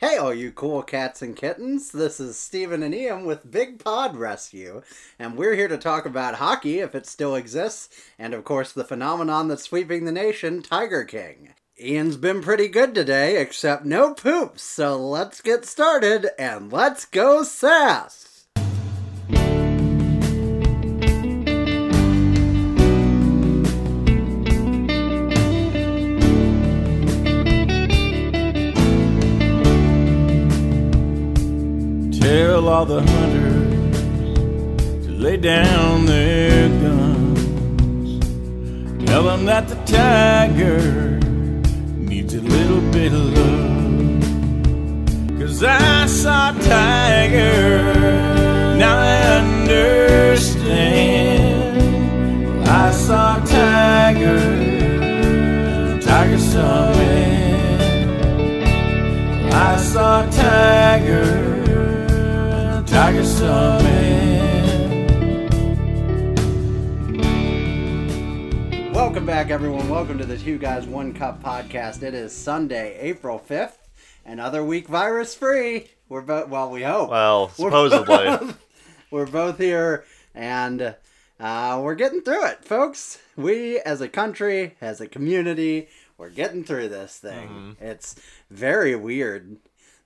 Hey, all you cool cats and kittens. This is Stephen and Ian with Big Pod Rescue, and we're here to talk about hockey, if it still exists, and of course the phenomenon that's sweeping the nation, Tiger King. Ian's been pretty good today, except no poops, so let's get started and let's go sass! All the hunters to lay down their guns. Tell them that the tiger needs a little bit of love. Cause I saw a tiger, now I understand. Well, I saw a tiger, tiger saw me. I saw a tiger, Welcome back, everyone. Welcome to the Two Guys One Cup podcast. It is Sunday, April 5th, another week virus free. We're both, well, we hope. Well, We're supposedly. both- we're both here and uh, we're getting through it, folks. We, as a country, as a community, we're getting through this thing. Mm-hmm. It's very weird.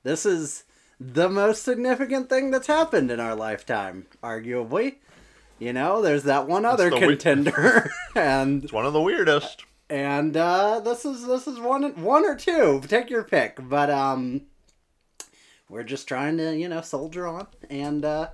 This is the most significant thing that's happened in our lifetime, arguably. You know, there's that one other the we- contender, and It's one of the weirdest. and uh, this is this is one one or two. Take your pick. But um, we're just trying to you know soldier on and uh,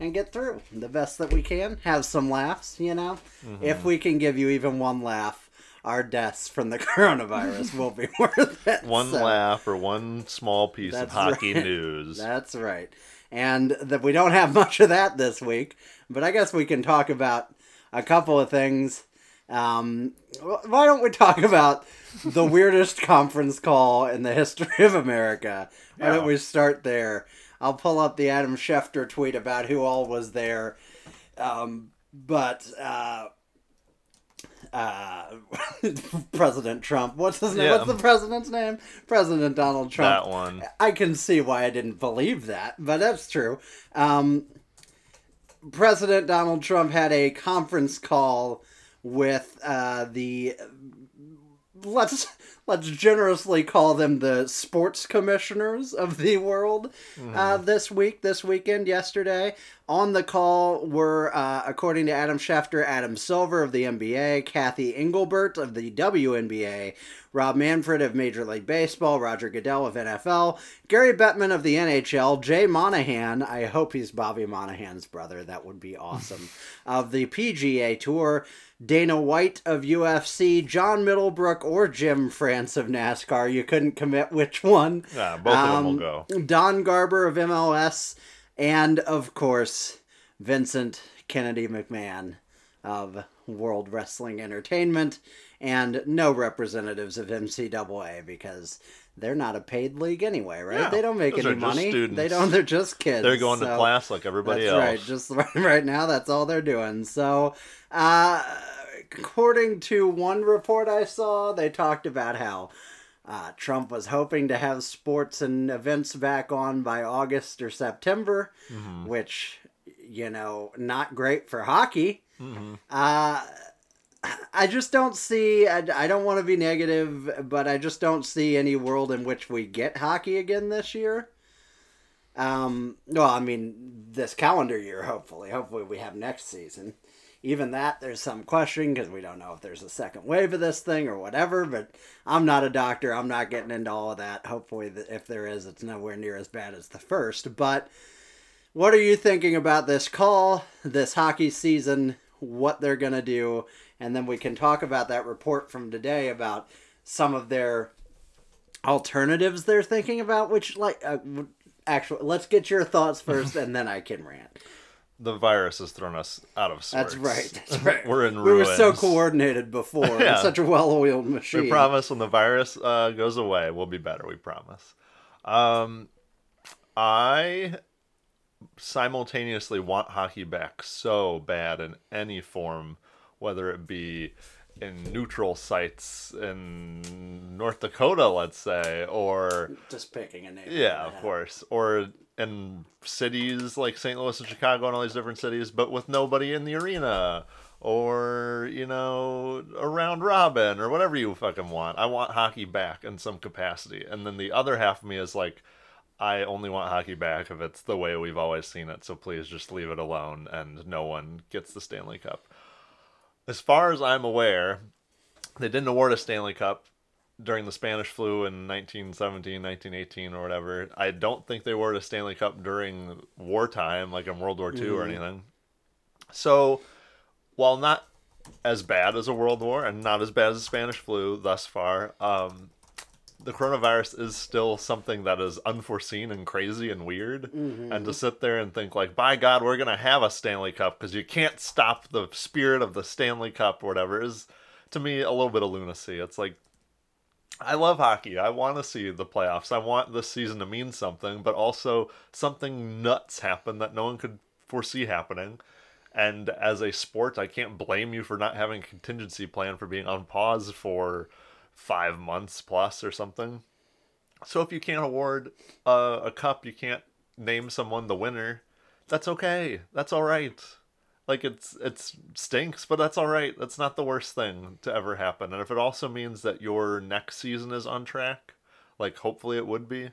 and get through the best that we can. Have some laughs. You know, Mm-hmm. if we can give you even one laugh, our deaths from the coronavirus will be worth it. One So, laugh or one small piece of hockey right. news. That's right. And that we don't have much of that this week, but I guess we can talk about a couple of things. Um, why don't we talk about the weirdest conference call in the history of America? Why don't we start there? I'll pull up the Adam Schefter tweet about who all was there. Um, but uh, uh, President Trump, what's his name? Yeah. What's the president's name? President Donald Trump. that one. I can see why I didn't believe that, but that's true. Um, President Donald Trump had a conference call with uh, the let's let's generously call them the sports commissioners of the world uh, this week, this weekend, yesterday. On the call were, uh, according to Adam Schefter, Adam Silver of the NBA, Kathy Engelbert of the WNBA, Rob Manfred of Major League Baseball, Roger Goodell of NFL, Gary Bettman of the NHL, Jay Monahan, I hope he's Bobby Monahan's brother, that would be awesome, of the PGA Tour, Dana White of UFC, John Middlebrook, or Jim France of NASCAR. You couldn't commit which one. Yeah, both of them will Um, go. Don Garber of MLS, and of course, Vincent Kennedy McMahon of World Wrestling Entertainment, and no representatives of NCAA because they're not a paid league anyway, right? Yeah, they don't make any money. They don't. They're just kids. They're going to class like everybody that's else. right. Just right, right now, that's all they're doing. So, uh, according to one report I saw, they talked about how uh, Trump was hoping to have sports and events back on by August or September, Mm-hmm. which, you know, not great for hockey. Mhm. Uh, I just don't see. I, I don't want to be negative, but I just don't see any world in which we get hockey again this year. Um, well, I mean, this calendar year, hopefully. Hopefully, we have next season. Even that, there's some question because we don't know if there's a second wave of this thing or whatever. But I'm not a doctor. I'm not getting into all of that. Hopefully, if there is, it's nowhere near as bad as the first. But what are you thinking about this call, this hockey season, what they're going to do? And then we can talk about that report from today about some of their alternatives they're thinking about, which, like, uh, actually, let's get your thoughts first and then I can rant. The virus has thrown us out of sorts. That's right. That's right. We're in ruins. We were so coordinated before. It's Yeah. such a well oiled machine. We promise when the virus uh, goes away, we'll be better. We promise. Um, I simultaneously want hockey back so bad in any form, whether it be in neutral sites in North Dakota, let's say, or Just picking a name. yeah, of course, or in cities like St. Louis and Chicago and all these different cities, but with nobody in the arena, or you know, a round robin or whatever you fucking want. I want hockey back in some capacity, and then the other half of me is like. I only want hockey back if it's the way we've always seen it, so please just leave it alone and no one gets the Stanley Cup. As far as I'm aware, they didn't award a Stanley Cup during the Spanish flu in 1917, 1918, or whatever. I don't think they awarded a Stanley Cup during wartime, like in World War II or anything. So, while not as bad as a World War and not as bad as the Spanish flu thus far, um, the coronavirus is still something that is unforeseen and crazy and weird. Mm-hmm. And to sit there and think, like, by God, we're going to have a Stanley Cup because you can't stop the spirit of the Stanley Cup or whatever is, to me, a little bit of lunacy. It's like, I love hockey. I want to see the playoffs. I want this season to mean something, but also something nuts happen that no one could foresee happening. And as a sport, I can't blame you for not having a contingency plan for being on pause for five months plus or something. So if you can't award a, a cup, you can't name someone the winner. That's okay. That's all right. Like it's it's stinks, but that's all right. That's not the worst thing to ever happen. And if it also means that your next season is on track, like hopefully it would be,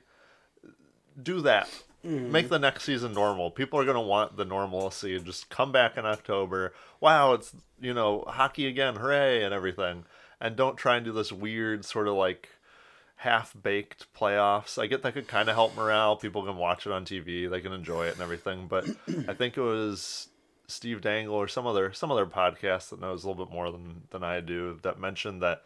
do that. Mm-hmm. Make the next season normal. People are gonna want the normalcy. Just come back in October. Wow, it's you know hockey again, hooray, and everything. And don't try and do this weird sort of like half baked playoffs. I get that could kind of help morale. People can watch it on TV, they can enjoy it and everything. But I think it was Steve Dangle or some other some other podcast that knows a little bit more than than I do that mentioned that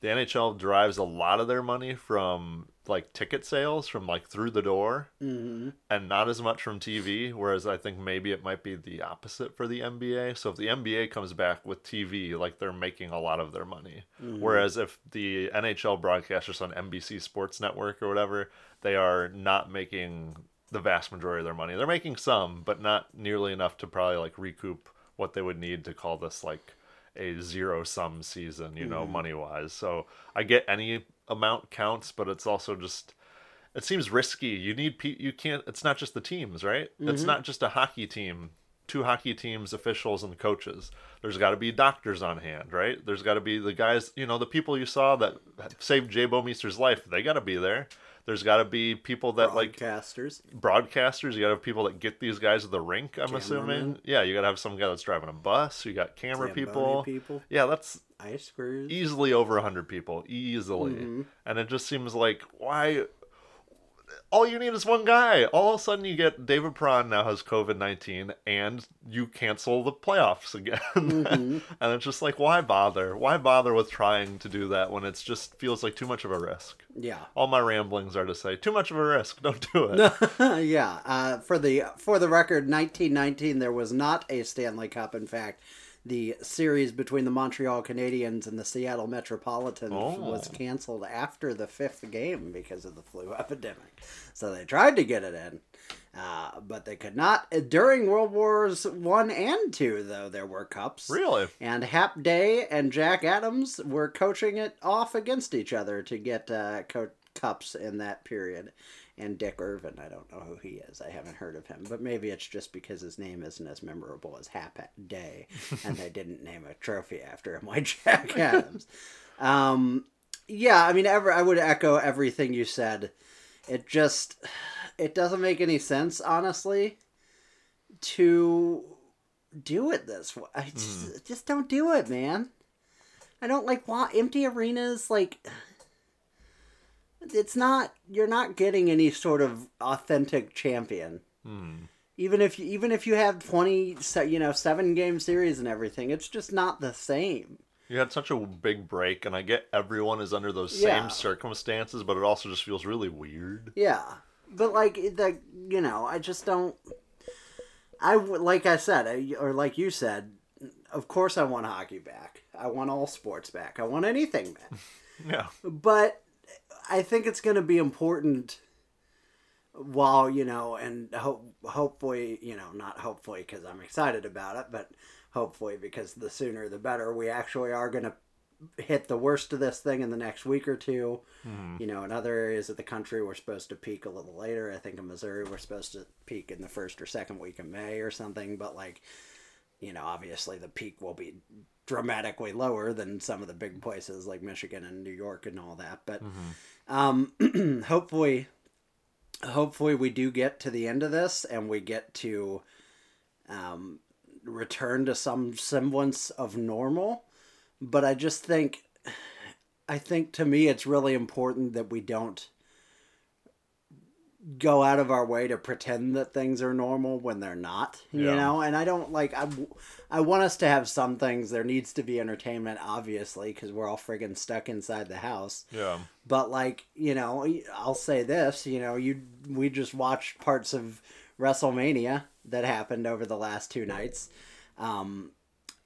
the NHL derives a lot of their money from like ticket sales from like through the door Mm-hmm. and not as much from TV. Whereas I think maybe it might be the opposite for the NBA. So if the NBA comes back with TV, like they're making a lot of their money. Whereas if the NHL broadcasters on NBC Sports Network or whatever, they are not making the vast majority of their money. They're making some, but not nearly enough to probably like recoup what they would need to call this like a zero sum season, you know, mm-hmm. money wise. So I get any amount counts, but it's also just it seems risky. You need pe- you can't. It's not just the teams, right? It's mm-hmm. not just a hockey team, two hockey teams, officials and coaches. There's got to be doctors on hand, right? There's got to be the guys, you know, the people you saw that saved Jay Bouwmeester's life. They got to be there. There's got to be people that like Broadcasters. broadcasters. You got to have people that get these guys to the rink. I'm assuming. Yeah, you got to have some guy that's driving a bus. You got camera Zamboni people. people. Yeah, that's Ice crews. easily over 100 people easily Mm-hmm. and it just seems like why all you need is one guy all of a sudden you get david Perron now has covid-19 and you cancel the playoffs again Mm-hmm. and it's just like why bother why bother with trying to do that when it's just feels like too much of a risk Yeah. all my ramblings are to say too much of a risk don't do it yeah. Uh, for the for the record, 1919 there was not a Stanley Cup. In fact, the series between the Montreal Canadiens and the Seattle Metropolitans Oh. was canceled after the fifth game because of the flu epidemic. So they tried to get it in, uh, but they could not. During World Wars One and Two, though, there were cups. really And Hap Day and Jack Adams were coaching it off against each other to get uh, co- cups in that period. And Dick Irvin, I don't know who he is. I haven't heard of him. But maybe it's just because his name isn't as memorable as Hap Day. and they didn't name a trophy after him like Jack Adams. Um, yeah, I mean, ever, I would echo everything you said. It just, it doesn't make any sense, honestly, to do it this way. I just, just don't do it, man. I don't like empty arenas. Like, it's not. You're not getting any sort of authentic champion. Hmm. Even if you, even if you have twenty, you know, seven game series and everything, it's just not the same. you had such a big break and i get everyone is under those Yeah. same circumstances but it also just feels really weird Yeah, but like the you know, I just don't. I like I said, I, or like you said, of course I want hockey back. I want all sports back. I want anything back. yeah but I think it's going to be important. While you know, and hope hopefully you know, not hopefully because I'm excited about it, but hopefully because the sooner the better. We actually are going to hit the worst of this thing in the next week or 2 mm-hmm. You know, in other areas of the country, we're supposed to peak a little later. I think in Missouri, we're supposed to peak in the first or second week of May or something. But like, you know, obviously the peak will be dramatically lower than some of the big places like Michigan and New York and all that. But mm-hmm. Um, hopefully, hopefully we do get to the end of this and we get to um, return to some semblance of normal. But I just think, I think to me, it's really important that we don't go out of our way to pretend that things are normal when they're not you Yeah. know and i don't like i, I want us to have some things there needs to be entertainment obviously because we're all friggin' stuck inside the house Yeah. but like you know i'll say this you know you we just watched parts of wrestlemania that happened over the last two nights um,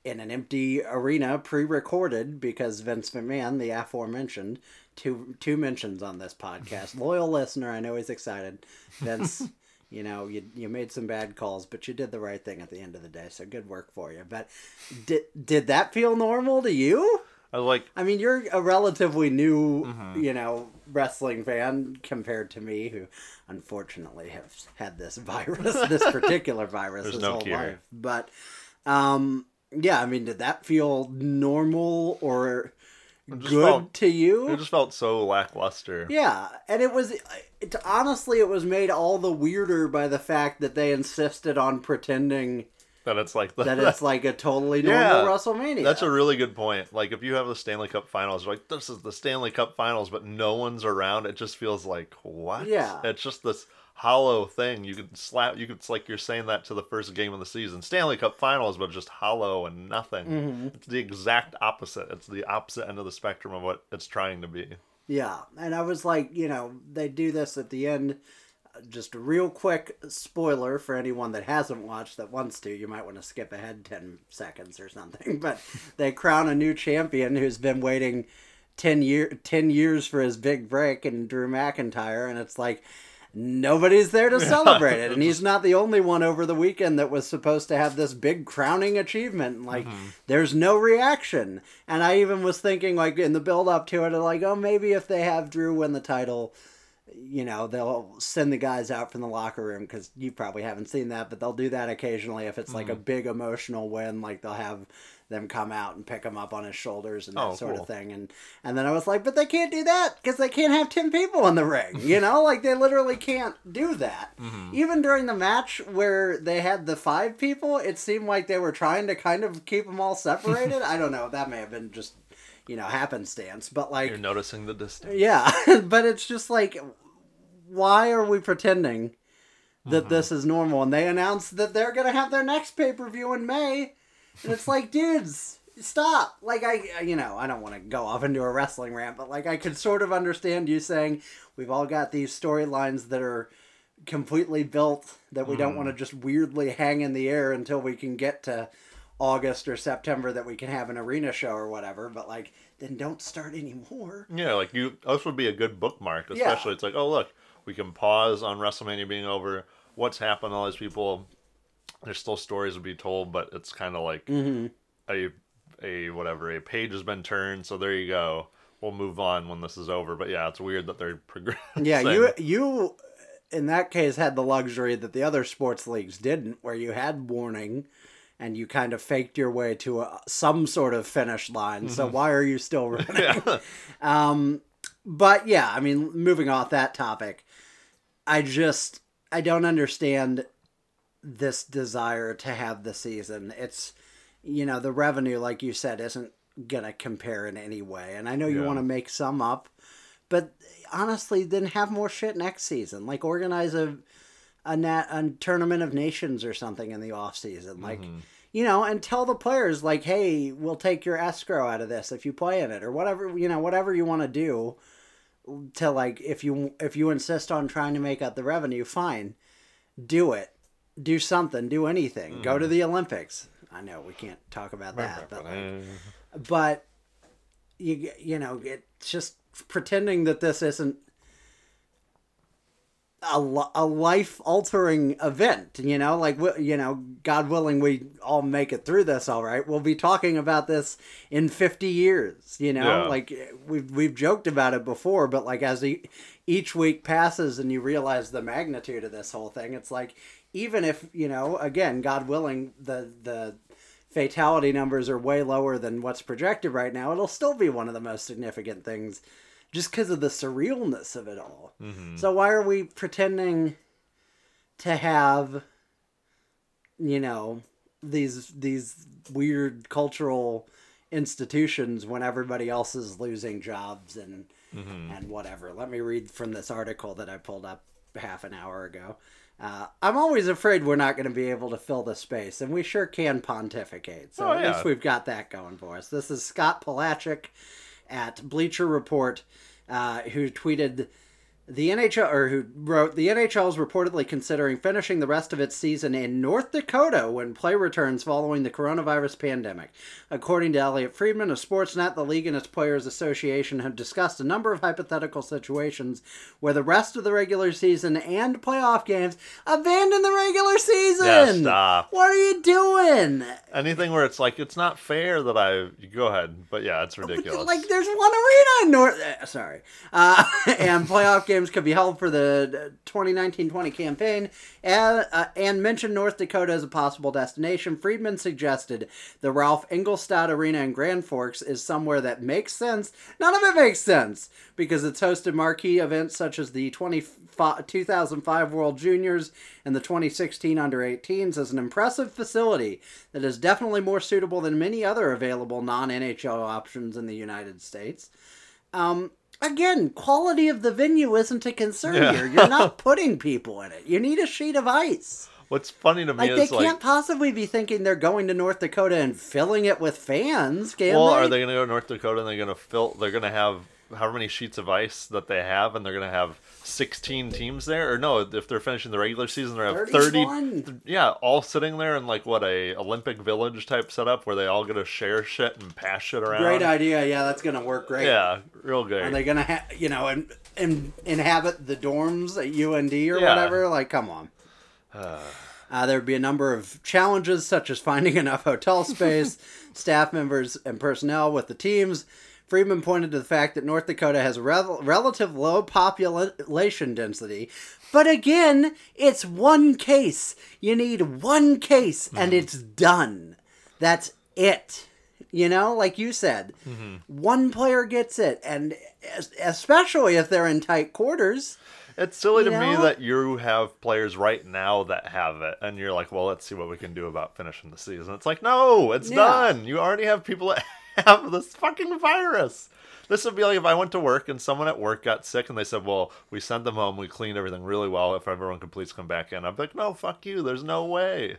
in an empty arena pre-recorded because vince mcmahon the aforementioned two two mentions on this podcast loyal listener i know he's excited vince you know you, you made some bad calls but you did the right thing at the end of the day so good work for you but did did that feel normal to you I was like, I mean, you're a relatively new, Mm-hmm. you know, wrestling fan compared to me, who unfortunately have had this virus, this particular virus, There's his no whole cure. life. But, um, yeah, I mean, did that feel normal or good felt- to you? it just felt so lackluster. Yeah, and it was it, honestly it was made all the weirder by the fact that they insisted on pretending That it's like the, that it's like a totally normal Yeah, WrestleMania. That's a really good point. Like if you have the Stanley Cup Finals, like this is the Stanley Cup Finals, but no one's around, it just feels like what? Yeah. it's just this hollow thing. You could slap. You could it's like you're saying that to the first game of the season, Stanley Cup Finals, but just hollow and nothing. Mm-hmm. It's the exact opposite. It's the opposite end of the spectrum of what it's trying to be. Yeah, and I was like, you know, they do this at the end. Just a real quick spoiler for anyone that hasn't watched that wants to. You might want to skip ahead 10 seconds or something. But they crown a new champion who's been waiting 10, year, 10 years for his big break in Drew McIntyre. And it's like, nobody's there to celebrate it. And he's not the only one over the weekend that was supposed to have this big crowning achievement. Like, there's no reaction. And I even was thinking, like, in the build up to it, like, oh, maybe if they have Drew win the title, you know, they'll send the guys out from the locker room because you probably haven't seen that, but they'll do that occasionally if it's like Mm-hmm. a big emotional win. Like, they'll have them come out and pick him up on his shoulders and that Oh, sort cool. of thing. And and then I was like, but they can't do that because they can't have ten people in the ring. You know, like they literally can't do that. Mm-hmm. Even during the match where they had the five people, it seemed like they were trying to kind of keep them all separated. I don't know. That may have been just you know happenstance, but like You're noticing the distance. yeah, but it's just like, why are we pretending that this is normal? And they announced that they're gonna have their next pay per view in May, and it's like, dudes, stop! Like I, you know, I don't want to go off into a wrestling rant, but like I could sort of understand you saying we've all got these storylines that are completely built that we don't hmm. want to just weirdly hang in the air until we can get to August or September that we can have an arena show or whatever. But like, then don't start anymore. Yeah, like you, this would be a good bookmark. Especially, it's like, oh look, we can pause on WrestleMania being over. What's happened to all these people? There's still stories to be told, but it's kind of like Mm-hmm. a a whatever a page has been turned. So there you go. We'll move on when this is over. But yeah, it's weird that they're progressing. Yeah, you you in that case had the luxury that the other sports leagues didn't, where you had warning and you kind of faked your way to a, some sort of finish line. So why are you still running? yeah. Um, but yeah, I mean, moving off that topic, I just I don't understand this desire to have the season. It's you know the revenue, like you said, isn't gonna compare in any way, and I know you Yeah. want to make some up, but honestly, then have more shit next season. Like organize a a, nat, a tournament of nations or something in the off season, like mm-hmm. you know, and tell the players like, hey, we'll take your escrow out of this if you play in it or whatever you know, whatever you want to do. To like, if you if you insist on trying to make up the revenue, fine, do it, do something, do anything, go to mm-hmm. the Olympics. I know we can't talk about that, but like, but you you know it's just pretending that this isn't a, a life altering event. You know, like you know, God willing, we all make it through this. All right, we'll be talking about this in fifty years. You know, Yeah. like we've we've joked about it before, but like as e- each week passes and you realize the magnitude of this whole thing, it's like even if you know, again, God willing, the the fatality numbers are way lower than what's projected right now, it'll still be one of the most significant things just because of the surrealness of it all. Mm-hmm. So why are we pretending to have you know these these weird cultural institutions when everybody else is losing jobs and mm-hmm. and whatever. Let me read from this article that I pulled up half an hour ago. Uh, I'm always afraid we're not going to be able to fill the space, and we sure can pontificate. So Oh, at yeah. least we've got that going for us. This is Scott Polacek at Bleacher Report, uh, who tweeted the NHL or who wrote the NHL is reportedly considering finishing the rest of its season in North Dakota when play returns following the coronavirus pandemic. According to Elliotte Friedman of Sportsnet, the league and its players association have discussed a number of hypothetical situations where the rest of the regular season and playoff games abandon the regular season. Yeah, stop. What are you doing? Anything where it's like it's not fair that I go ahead, but yeah, it's ridiculous. Like there's one arena in North. Uh, sorry, uh, and playoff games could be held for the 2019-20 campaign, and uh, and mentioned North Dakota as a possible destination. Friedman suggested the Ralph Engelstad Arena in Grand Forks is somewhere that makes sense. None of it makes sense because it's hosted marquee events such as the 20, 2005 World Juniors and the 2016 Under 18s as an impressive facility that is definitely more suitable than many other available non NHL options in the United States. Um, again, quality of the venue isn't a concern Yeah. here. You're not putting people in it. You need a sheet of ice. What's funny to me Like they is can't possibly be thinking they're going to North Dakota and filling it with fans. Well, they? are they going to go to North Dakota and they're going to fill? They're going to have however many sheets of ice that they have, and they're going to have 16 teams there, or no? If they're finishing the regular season, they're have 30. 31. Yeah, all sitting there in like what a Olympic Village type setup where they all get to share shit and pass shit around. Great idea. Yeah, that's gonna work great. Yeah, real good. Are they gonna ha- you know and in, inhabit the dorms at UND or Yeah. whatever? Like, come on. Uh, there would be a number of challenges, such as finding enough hotel space, staff members, and personnel with the teams. Friedman pointed to the fact that North Dakota has rel- relative low population density, but again, it's one case. You need one case, and mm-hmm. it's done. That's it. You know, like you said, mm-hmm. one player gets it, and especially if they're in tight quarters. It's silly to me that you have players right now that have it, and you're like, well, let's see what we can do about finishing the season. It's like, no, it's Yeah. done. You already have people that have this fucking virus. This would be like if I went to work and someone at work got sick and they said, well, we sent them home, we cleaned everything really well. If everyone could please come back in, I'd be like, no, fuck you. There's no way.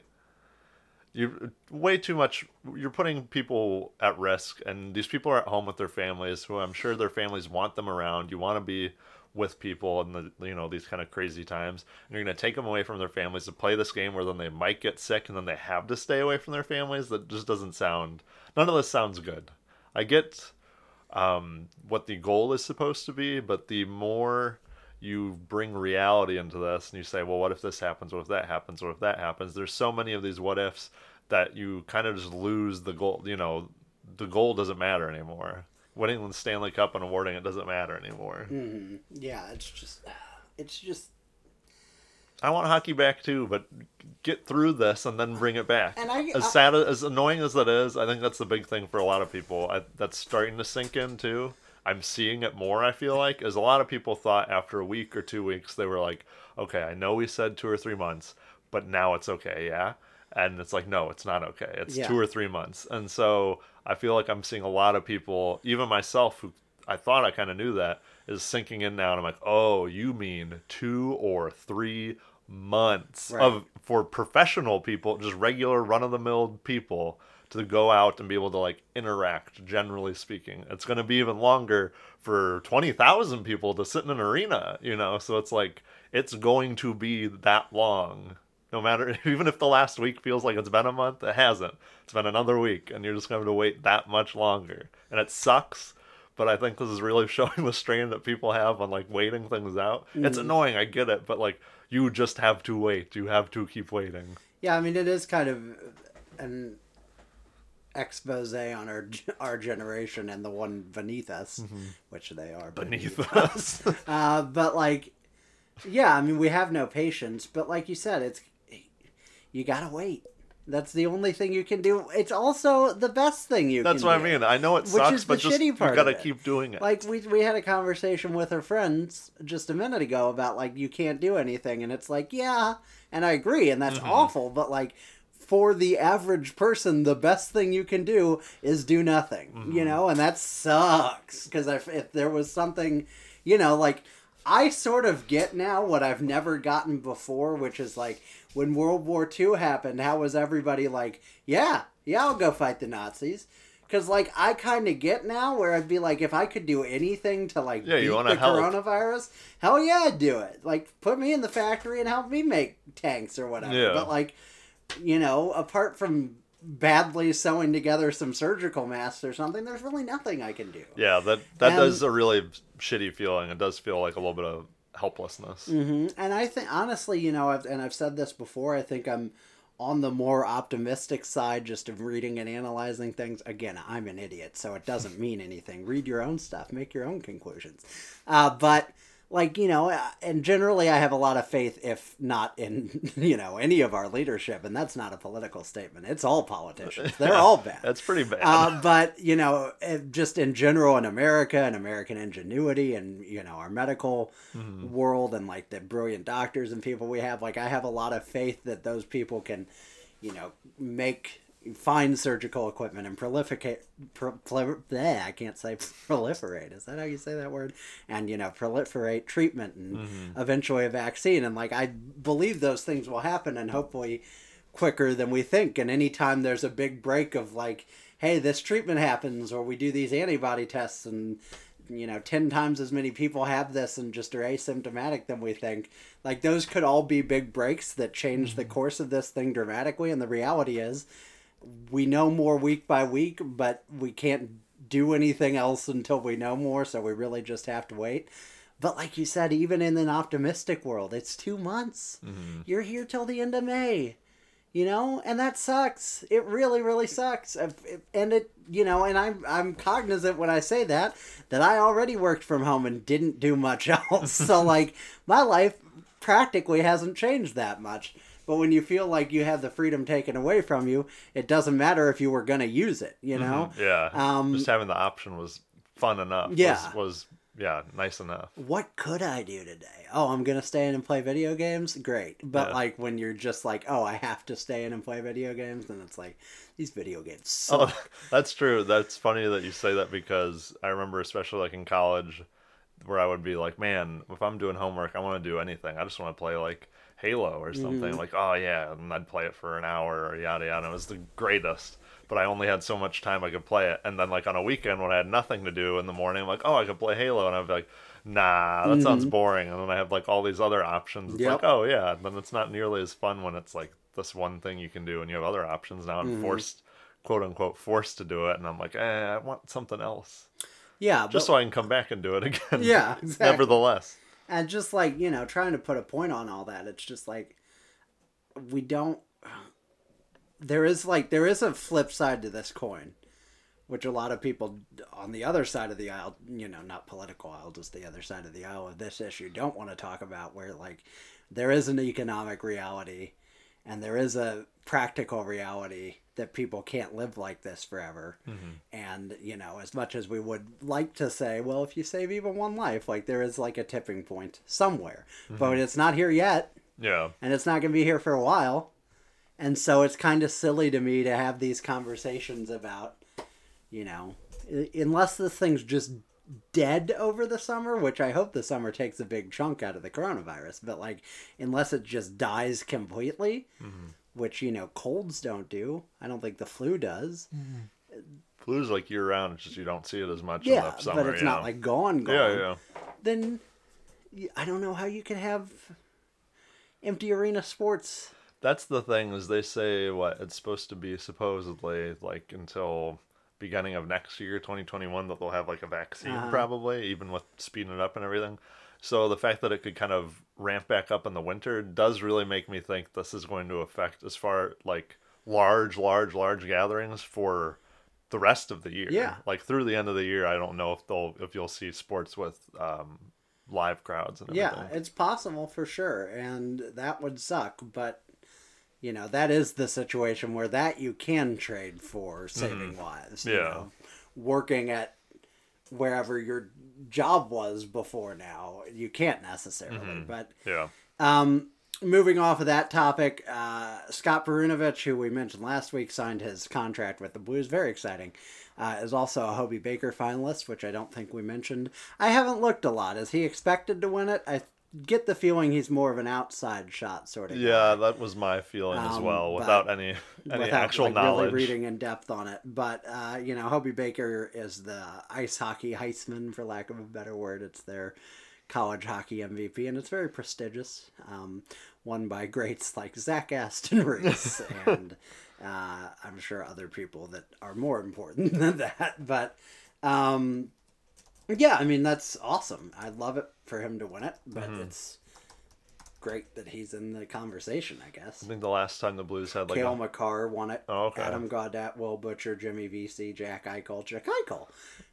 You're way too much. You're putting people at risk, and these people are at home with their families, who I'm sure their families want them around. You want to be with people in the you know these kind of crazy times, and you're going to take them away from their families to play this game where then they might get sick, and then they have to stay away from their families. That just doesn't sound. None of this sounds good. I get um, what the goal is supposed to be, but the more you bring reality into this and you say, well, what if this happens? What if that happens? What if that happens? There's so many of these what ifs that you kind of just lose the goal. You know, the goal doesn't matter anymore. Winning the Stanley Cup and awarding it doesn't matter anymore. Yeah, it's just, it's just I want hockey back too, but get through this and then bring it back. And I- uh, as I- sad as annoying as that is, I think that's the big thing for a lot of people. I, that's starting to sink in too. I'm seeing it more. I feel like, as a lot of people thought after a week or two weeks, they were like, "Okay, I know we said two or three months, but now it's okay, yeah." And it's like, no, it's not okay. It's Yeah. two or three months. And so I feel like I'm seeing a lot of people, even myself, who I thought I kind of knew that, is sinking in now. And I'm like, oh, you mean two or three months Right. of for professional people, just regular run of the mill people to go out and be able to like interact generally speaking. It's going to be even longer for 20,000 people to sit in an arena, you know. So it's like it's going to be that long. No matter even if the last week feels like it's been a month, it hasn't. It's been another week and you're just going to have to wait that much longer. And it sucks, but I think this is really showing the strain that people have on like waiting things out. It's mm. annoying, I get it, but like you just have to wait. You have to keep waiting. Yeah, I mean it is kind of an expose on our our generation and the one beneath us, which they are Beneath us. Uh, but like, yeah, I mean we have no patience. But like you said, it's you gotta wait. That's the only thing you can do. It's also the best thing you That's can what do. I mean. I know it Which sucks, is the but just shitty you part of gotta keep doing it. Like we we had a conversation with our friends just a minute ago about like you can't do anything, and it's like yeah, and I agree, and Mm-hmm. that's awful. But like for the average person, the best thing you can do is do nothing. Mm-hmm. You know, and that sucks because if if there was something, you know, like I sort of get now what I've never gotten before, which is like when World War II happened, how was everybody like, yeah, yeah, I'll go fight the Nazis. Cause like I kind of get now where I'd be like, if I could do anything to like Yeah, beat the help. coronavirus, hell yeah, I'd do it. Like put me in the factory and help me make tanks or whatever. Yeah. But like, you know, apart from badly sewing together some surgical masks or something, there's really nothing I can do. yeah, that that And- does a really shitty feeling. It does feel like a little bit of helplessness. hmm And I think honestly, you know, I've, and I've said this before. I think I'm on the more optimistic side, just of reading and analyzing things. Again, I'm an idiot, so it doesn't mean anything. Read your own stuff, make your own conclusions. Uh, but like you know, uh, and generally, I have a lot of faith, if not in you know any of our leadership, and that's not a political statement. It's all politicians. They're all bad. That's pretty bad. Uh, but you know, eh, just in general in America and American ingenuity and you know our medical world and like the brilliant doctors and people we have, like I have a lot of faith that those people can, you know, make find surgical equipment and proliferate. Pro, bleh, I can't say proliferate. Is that how you say that word? And you know, proliferate treatment and mm-hmm. eventually a vaccine. And like I believe those things will happen, and hopefully quicker than we think. And anytime there's a big break of like, hey, this treatment happens, or we do these antibody tests, and you know, ten times as many people have this and just are asymptomatic than we think. Like those could all be big breaks that change the mm-hmm. course of this thing dramatically. And the reality is, we know more week by week, but we can't do anything else until we know more. So we really just have to wait. But like you said, even in an optimistic world, it's two months. Mm-hmm. You're here till the end of May you know and that sucks it really really sucks and it you know and i'm i'm cognizant when i say that that i already worked from home and didn't do much else so like my life practically hasn't changed that much but when you feel like you have the freedom taken away from you it doesn't matter if you were going to use it you know yeah, um, just having the option was fun enough. Yeah. was, was yeah, nice enough. what could I do today? Oh, I'm gonna stay in and play video games. Great, but Yeah. like when you're just like, oh, I have to stay in and play video games, then it's like these video games suck. Oh, that's true. That's funny that you say that because I remember, especially like in college, where I would be like, man, if I'm doing homework, I want to do anything. I just want to play like Halo or something. Mm-hmm. Like, oh yeah, and I'd play it for an hour or yada yada. It was the greatest. But I only had so much time I could play it. And then like on a weekend when I had nothing to do in the morning, I'm like, oh, I could play Halo, and I'd be like. Nah, that sounds boring. And then I have like all these other options. It's Mm-hmm. Yep. like, oh yeah, then it's not nearly as fun when it's like this one thing you can do, and you have other options. Now I'm Mm-hmm. forced quote unquote forced to do it and i'm like eh, i want something else yeah, just but, so i can come back and do it again Yeah, exactly. nevertheless and just like you know, trying to put a point on all that, it's just like we don't. There is like there is a flip side to this coin, which a lot of people on the other side of the aisle, you know, not political aisle, just the other side of the aisle of this issue, don't want to talk about. Where like there is an economic reality, and there is a practical reality that people can't live like this forever. Mm-hmm. And, you know, as much as we would like to say, well, if you save even one life, like there is like a tipping point somewhere. Mm-hmm. But it's not here yet, yeah and it's not going to be here for a while. And so it's kind of silly to me to have these conversations about, you know, unless this thing's just dead over the summer, which I hope the summer takes a big chunk out of the coronavirus, but like, unless it just dies completely, mm-hmm. Which, you know, colds don't do, I don't think the flu does. flu's like year round it's just you don't see it as much Yeah, in the summer but it's not know? like gone, gone. yeah yeah Then I don't know how you can have empty arena sports. that's the thing is they say what it's supposed to be supposedly like until beginning of next year, 2021, that they'll have like a vaccine Uh-huh. probably, even with speeding it up and everything. So the fact that it could kind of ramp back up in the winter does really make me think this is going to affect as far like large, large, large gatherings for the rest of the year. Yeah. Like through the end of the year, I don't know if they'll if you'll see sports with um, live crowds and everything. Yeah, it's possible for sure, and that would suck. But you know, that is the situation where that you can trade for saving lives. you Yeah. know. working at wherever your job was before now, you can't necessarily. But Yeah. um, moving off of that topic, uh, Scott Perunovich, who we mentioned last week, signed his contract with the Blues. Very exciting. Uh, is also a Hobey Baker finalist, which I don't think we mentioned. I haven't looked a lot. Is he expected to win it? I get the feeling he's more of an outside shot sort of. Yeah, that was my feeling as Um, well, without any any without actual like, knowledge. really reading in depth on it. But uh, you know, Hobey Baker is the ice hockey Heisman, for lack of a better word. It's their college hockey MVP, and it's very prestigious. Um, won by greats like Zach Aston Reese and uh, I'm sure other people that are more important than that. But um, yeah, I mean that's awesome. I love it for him to win it, but Mm-hmm. it's great that he's in the conversation. I guess. I think the last time the Blues had like Cale a, Makar won it. Oh, okay. Adam Gaudette, Will Butcher, Jimmy Vesey, Jack Eichel, Jack Eichel,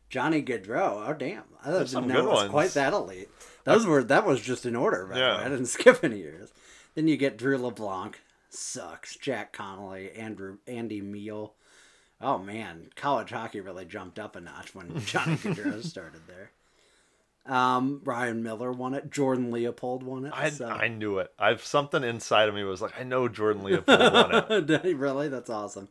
Johnny Gaudreau. Oh damn! I didn't some know good it was ones. quite that elite. Those were that was just in order. By Yeah. I didn't skip any years. Then you get Drew LeBlanc, sucks. Jack Connolly, Andrew Andy Miele. Oh man, college hockey really jumped up a notch when Johnny Gaudreau started there. Um, Ryan Miller won it. Jordan Leopold won it. I, so- I knew it. I've something inside of me was like, I know Jordan Leopold won it. Really? That's awesome.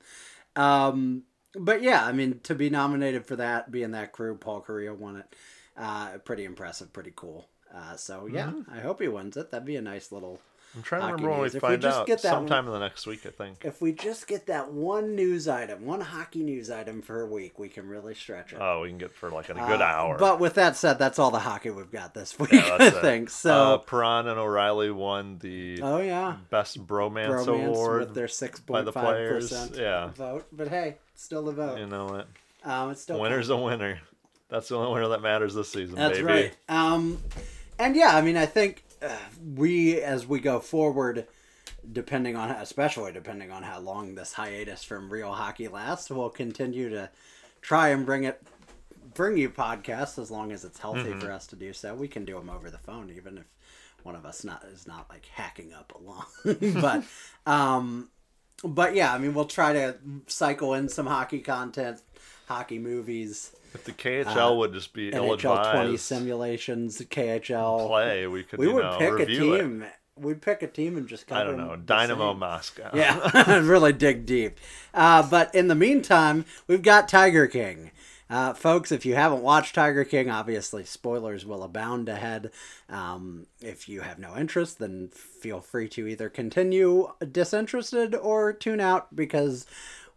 Um, but yeah, I mean, to be nominated for that, being that crew, Paul Kariya won it. Uh, pretty impressive, pretty cool. Uh, so yeah, Mm-hmm. I hope he wins it. That'd be a nice little. I'm trying to remember when we. If we find just out. get that Sometime in the next week, I think. If we just get that one news item, one hockey news item for a week, we can really stretch it. Oh, we can get for like in a good Uh, hour. But with that said, that's all the hockey we've got this week. Yeah, I think uh, so. Perron and O'Reilly won the oh yeah, best bromance, bromance award with their six by point the five players. percent Yeah, vote. But hey, still the vote. you know what? Um, it's still Winner's a winner. That's the only winner that matters this season, That's baby. right. Um, and yeah, I mean, I think uh, we, as we go forward, depending on, especially depending on how long this hiatus from real hockey lasts, we'll continue to try and bring it, bring you podcasts as long as it's healthy Mm-hmm. for us to do so. We can do them over the phone, even if one of us not is not like hacking up along, but. Um, but yeah, I mean, we'll try to cycle in some hockey content, hockey movies, If the KHL would just be NHL twenty simulations, KHL. play, we could we would know, pick a review it. team. We'd pick a team and just I don't know, Dynamo. Moscow. Yeah, really dig deep. Uh, but in the meantime, we've got Tiger King. Uh, folks, if you haven't watched Tiger King, obviously spoilers will abound ahead. Um, if you have no interest, then feel free to either continue disinterested or tune out because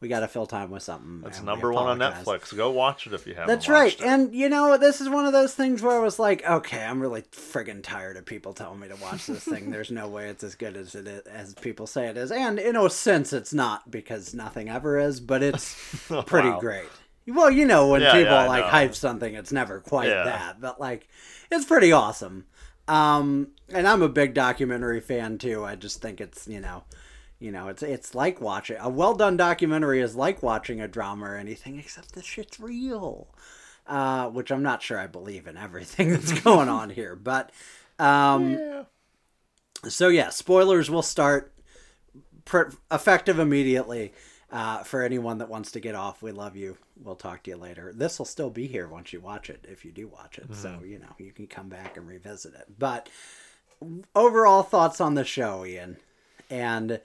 we got to fill time with something. We number one on. Netflix. Go watch it if you haven't. That's right. it. And you know, this is one of those things where I was like, okay, I'm really friggin' tired of people telling me to watch this thing. There's no way it's as good as it is, as people say it is. And in a sense it's not because nothing ever is, but it's pretty Wow. great. Well, you know, when Yeah, people yeah, like hype something, it's never quite Yeah. that, but like it's pretty awesome. Um, and I'm a big documentary fan too. I just think it's, you know, you know, it's it's like watching a well done documentary is like watching a drama or anything, except the shit's real. Uh, which I'm not sure I believe in everything that's going on here, but um, Yeah. so yeah, spoilers will start pr- effective immediately. Uh, for anyone that wants to get off, we love you. We'll talk to you later. This will still be here once you watch it, if you do watch it. So you know you can come back and revisit it. But overall thoughts on the show, Ian, and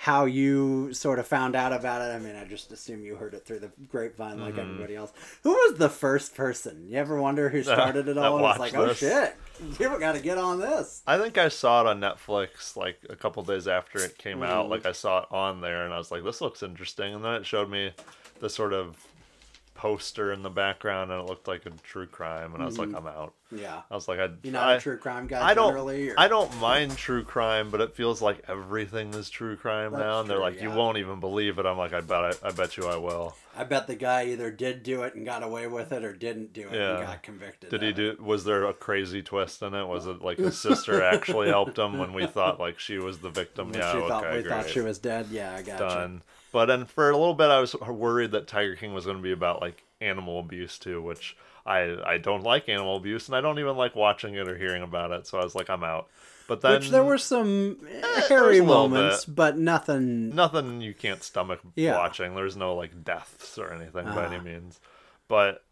how you sort of found out about it. I mean, I just assume you heard it through the grapevine like everybody else. Who was the first person? You ever wonder who started it all? And was like, oh this. shit, people got to get on this. I think I saw it on Netflix like a couple days after it came Mm. out. Like I saw it on there, and I was like, "This looks interesting." And then it showed me the sort of poster in the background, and it looked like a true crime, and I was like, mm-hmm. "I'm out." Yeah. I was like, I, You're not I, a true crime guy I don't? Or... I don't mind true crime, but it feels like everything is true crime That's now, and they're true, like, you won't even believe it. I'm like, I bet, I, I bet you I will. I bet the guy either did do it and got away with it or didn't do it Yeah. and got convicted. Did he of it. do? Was there a crazy twist in it? Was it like his sister actually helped him when we thought like she was the victim? When yeah, she okay, thought, we great. thought she was dead. Yeah, I got done. But then for a little bit, I was worried that Tiger King was going to be about like animal abuse too, which I I don't like animal abuse, and I don't even like watching it or hearing about it. So I was like, I'm out. But then Which there were some was hairy moments, bit. but nothing. nothing you can't stomach Yeah. watching. There's no like deaths or anything by Ah. any means. But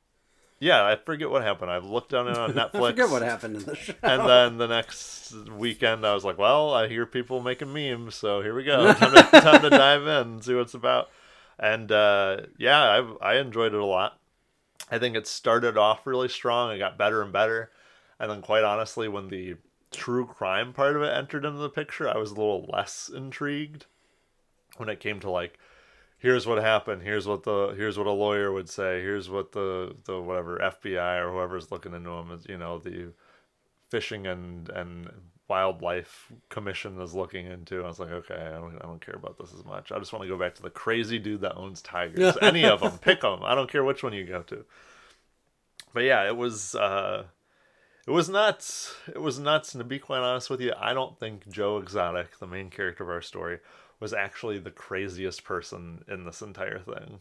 yeah, I forget what happened. I looked on it on Netflix. I forget what happened in the show. And then the next weekend, I was like, "Well, I hear people making memes, so here we go. Time to, time to dive in and see what it's about." And uh, yeah, I I enjoyed it a lot. I think it started off really strong. It got better and better, and then quite honestly, when the true crime part of it entered into the picture, I was a little less intrigued. When it came to like, here's what happened. Here's what the here's what a lawyer would say. Here's what the the whatever FBI or whoever's looking into him is. You know the fishing and and wildlife commission is looking into. I was like, okay, I don't, I don't care about this as much. I just want to go back to the crazy dude that owns tigers. Any of them, pick them. I don't care which one you go to. But yeah, it was uh, it was nuts. It was nuts. And to be quite honest with you, I don't think Joe Exotic, the main character of our story, was actually the craziest person in this entire thing.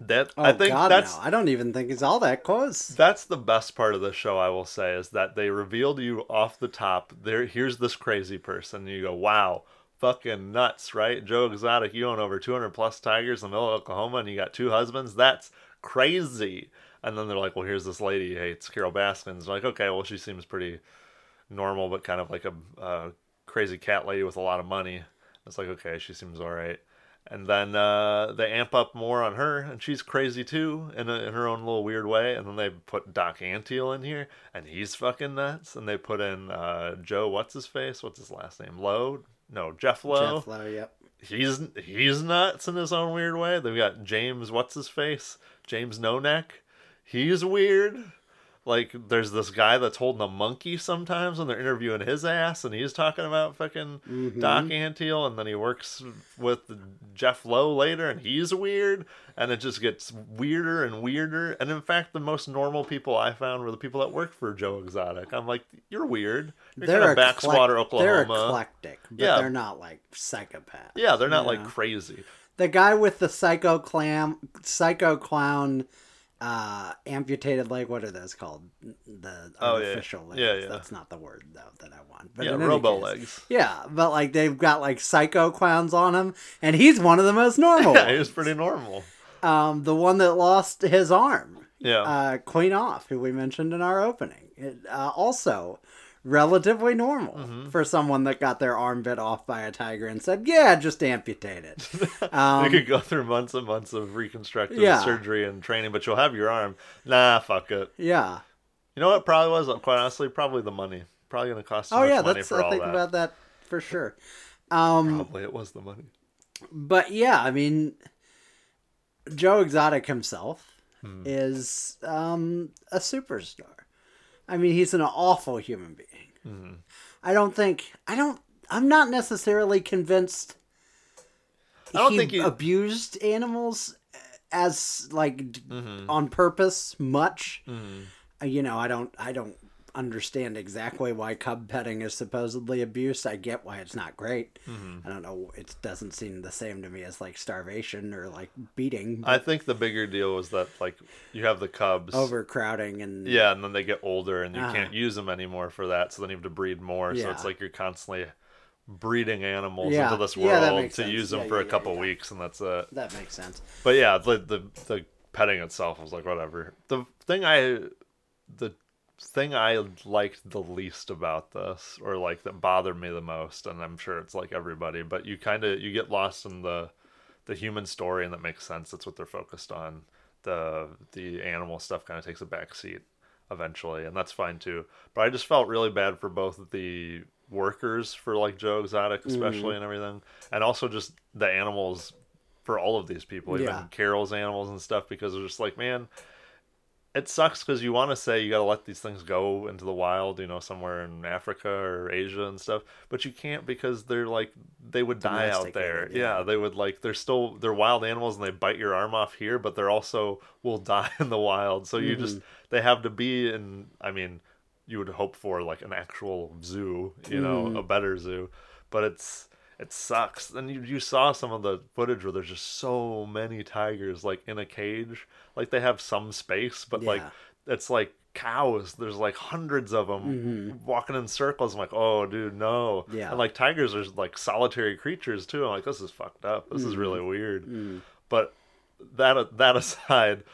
That oh I think God, that's no! I don't even think he's all that close. that's the best part of the show, I will say, is that they revealed you off the top. There, here's this crazy person. You go, wow, fucking nuts, right? Joe Exotic, you own over 200 plus tigers in the middle of Oklahoma, and you got two husbands. That's crazy. And then they're like, well, here's this lady who hates Carol Baskins. Like, okay, well, she seems pretty normal, but kind of like a, a crazy cat lady with a lot of money. It's like, okay, she seems all right. And then uh, they amp up more on her, and she's crazy too in, a, in her own little weird way. And then they put Doc Antle in here, and he's fucking nuts. And they put in uh, Joe, what's his face? What's his last name? Lowe? No, Jeff Lowe. Jeff Lowe, yep. He's he's nuts in his own weird way. They've got James, what's his face? James No Neck. He's weird. Like there's this guy that's holding a monkey sometimes when they're interviewing his ass, and he's talking about fucking Mm-hmm. Doc Antle, and then he works with Jeff Lowe later, and he's weird, and it just gets weirder and weirder. And in fact, the most normal people I found were the people that worked for Joe Exotic. I'm like, you're weird. You're kind of backswatter, eclec- They're Oklahoma. eclectic, but Yeah. they're not like psychopaths. yeah, they're not like Yeah. crazy. the guy with the psycho clam, psycho clown, uh, amputated leg. What are those called? The Oh, yeah. artificial legs. Yeah, yeah. That's not the word though that I want. But Yeah, robo case- legs. Yeah, but like they've got like psycho clowns on him, and he's one of the most normal. Yeah, he was pretty normal. um, the one that lost his arm. Yeah. Uh, Queen Off, who we mentioned in our opening, it, uh, also relatively normal Mm-hmm. for someone that got their arm bit off by a tiger and said, "Yeah, just amputate it." Um, you could go through months and months of reconstructive Yeah. surgery and training, but you'll have your arm. Nah, fuck it. yeah. You know what? Probably was quite honestly probably the money. Probably gonna cost too Oh much yeah, money that's for I all think that. about that for sure. Um, Probably it was the money. but yeah, I mean, Joe Exotic himself Hmm. is um, a superstar. I mean, he's an awful human being. Hmm. I don't think I don't. I'm not necessarily convinced. I don't he think he- abused animals as like Mm-hmm. on purpose much. Uh, You know, I don't. I don't understand exactly why cub petting is supposedly abuse. I get why it's not great. Mm-hmm. I don't know. It doesn't seem the same to me as like starvation or like beating, I think the bigger deal was that like you have the cubs. overcrowding, and Yeah, and then they get older and you Uh-huh. can't use them anymore for that, so then you have to breed more. So it's like you're constantly breeding animals Yeah. into this world makes to sense. use them Yeah, for yeah, a yeah, couple yeah. weeks, and that's it. that makes sense. But yeah, the, the the petting itself was like whatever. The thing I the thing I liked the least about this, or like that bothered me the most, and I'm sure it's like everybody, but you kind of you get lost in the the human story, and that makes sense. That's what they're focused on. The the animal stuff kind of takes a back seat eventually, and that's fine too. But I just felt really bad for both the workers for like Joe Exotic, mm-hmm. especially and everything, and also just the animals for all of these people, even Yeah. Carol's animals and stuff, because they're just like, man, it sucks because you want to say you got to let these things go into the wild, you know, somewhere in Africa or Asia and stuff, but you can't because they're like they would die out there. Yeah. yeah. they would like they're still they're wild animals and they bite your arm off here, but they're also will die in the wild. So you just mm-hmm. they have to be in. I mean, you would hope for like an actual zoo, you know, a mm. better zoo, but it's it sucks. And you you saw some of the footage where there's just so many tigers like in a cage. Like they have some space, but like it's like cows. There's like hundreds of them walking in circles. I'm like, oh, dude, no. Mm-hmm. Yeah. And like tigers are like solitary creatures too. I'm like, this is fucked up. This is Mm-hmm. really weird. Mm. But that that aside,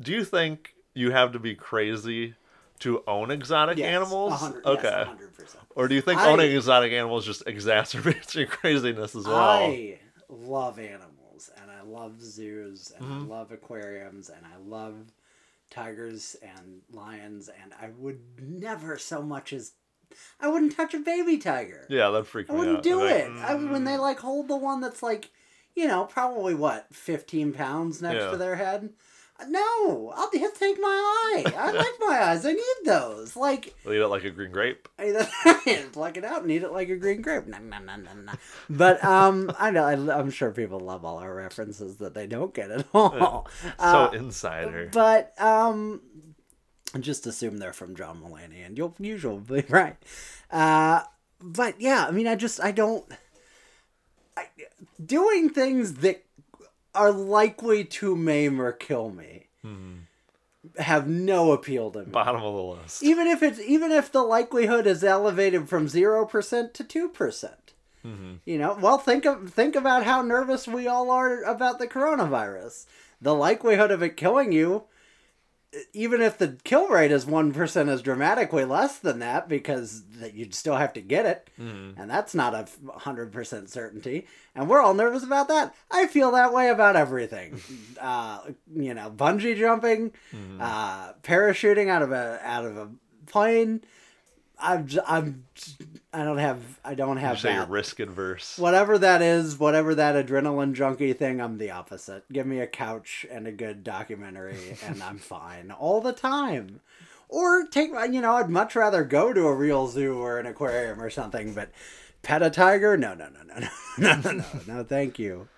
do you think you have to be crazy to own exotic Yes, animals? 100, okay. Yes, 100%. Or do you think I- owning exotic animals just exacerbates your craziness as well? I love animals and I love zoos and Mm-hmm. I love aquariums and I love tigers and lions and I would never so much as I wouldn't touch a baby tiger. Yeah, that freaked I me out. I wouldn't do Like, it. I, when they like hold the one that's like, you know, probably what, 15 pounds next Yeah. to their head. No, I'll just take my eye. I like my eyes. I need those. Like, eat it like a green grape. pluck it out and eat it like a green grape. Nom, nom, nom, nom, nom. But um, I know I, I'm sure people love all our references that they don't get at all. So Uh, insider. but um, just assume they're from John Mulaney, and you'll usually be right. Uh, but yeah, I mean, I just I don't I, doing things that are likely to maim or kill me hmm. have no appeal to me. Bottom of the list. Even if it's even if the likelihood is elevated from zero percent to two percent. Mm-hmm. You know, well, think of think about how nervous we all are about the coronavirus. The likelihood of it killing you, even if the kill rate is one percent, is dramatically less than that because that you'd still have to get it, and that's not a hundred percent certainty. And we're all nervous about that. I feel that way about everything. uh, you know, bungee jumping, uh, parachuting out of a out of a plane. I'm I'm I don't have I don't have you say that. you're risk adverse. Whatever that is, whatever that adrenaline junkie thing, I'm the opposite. Give me a couch and a good documentary and I'm fine all the time. Or take you know, I'd much rather go to a real zoo or an aquarium or something, but pet a tiger? No, no, no, no. No, no, no. No, no thank you.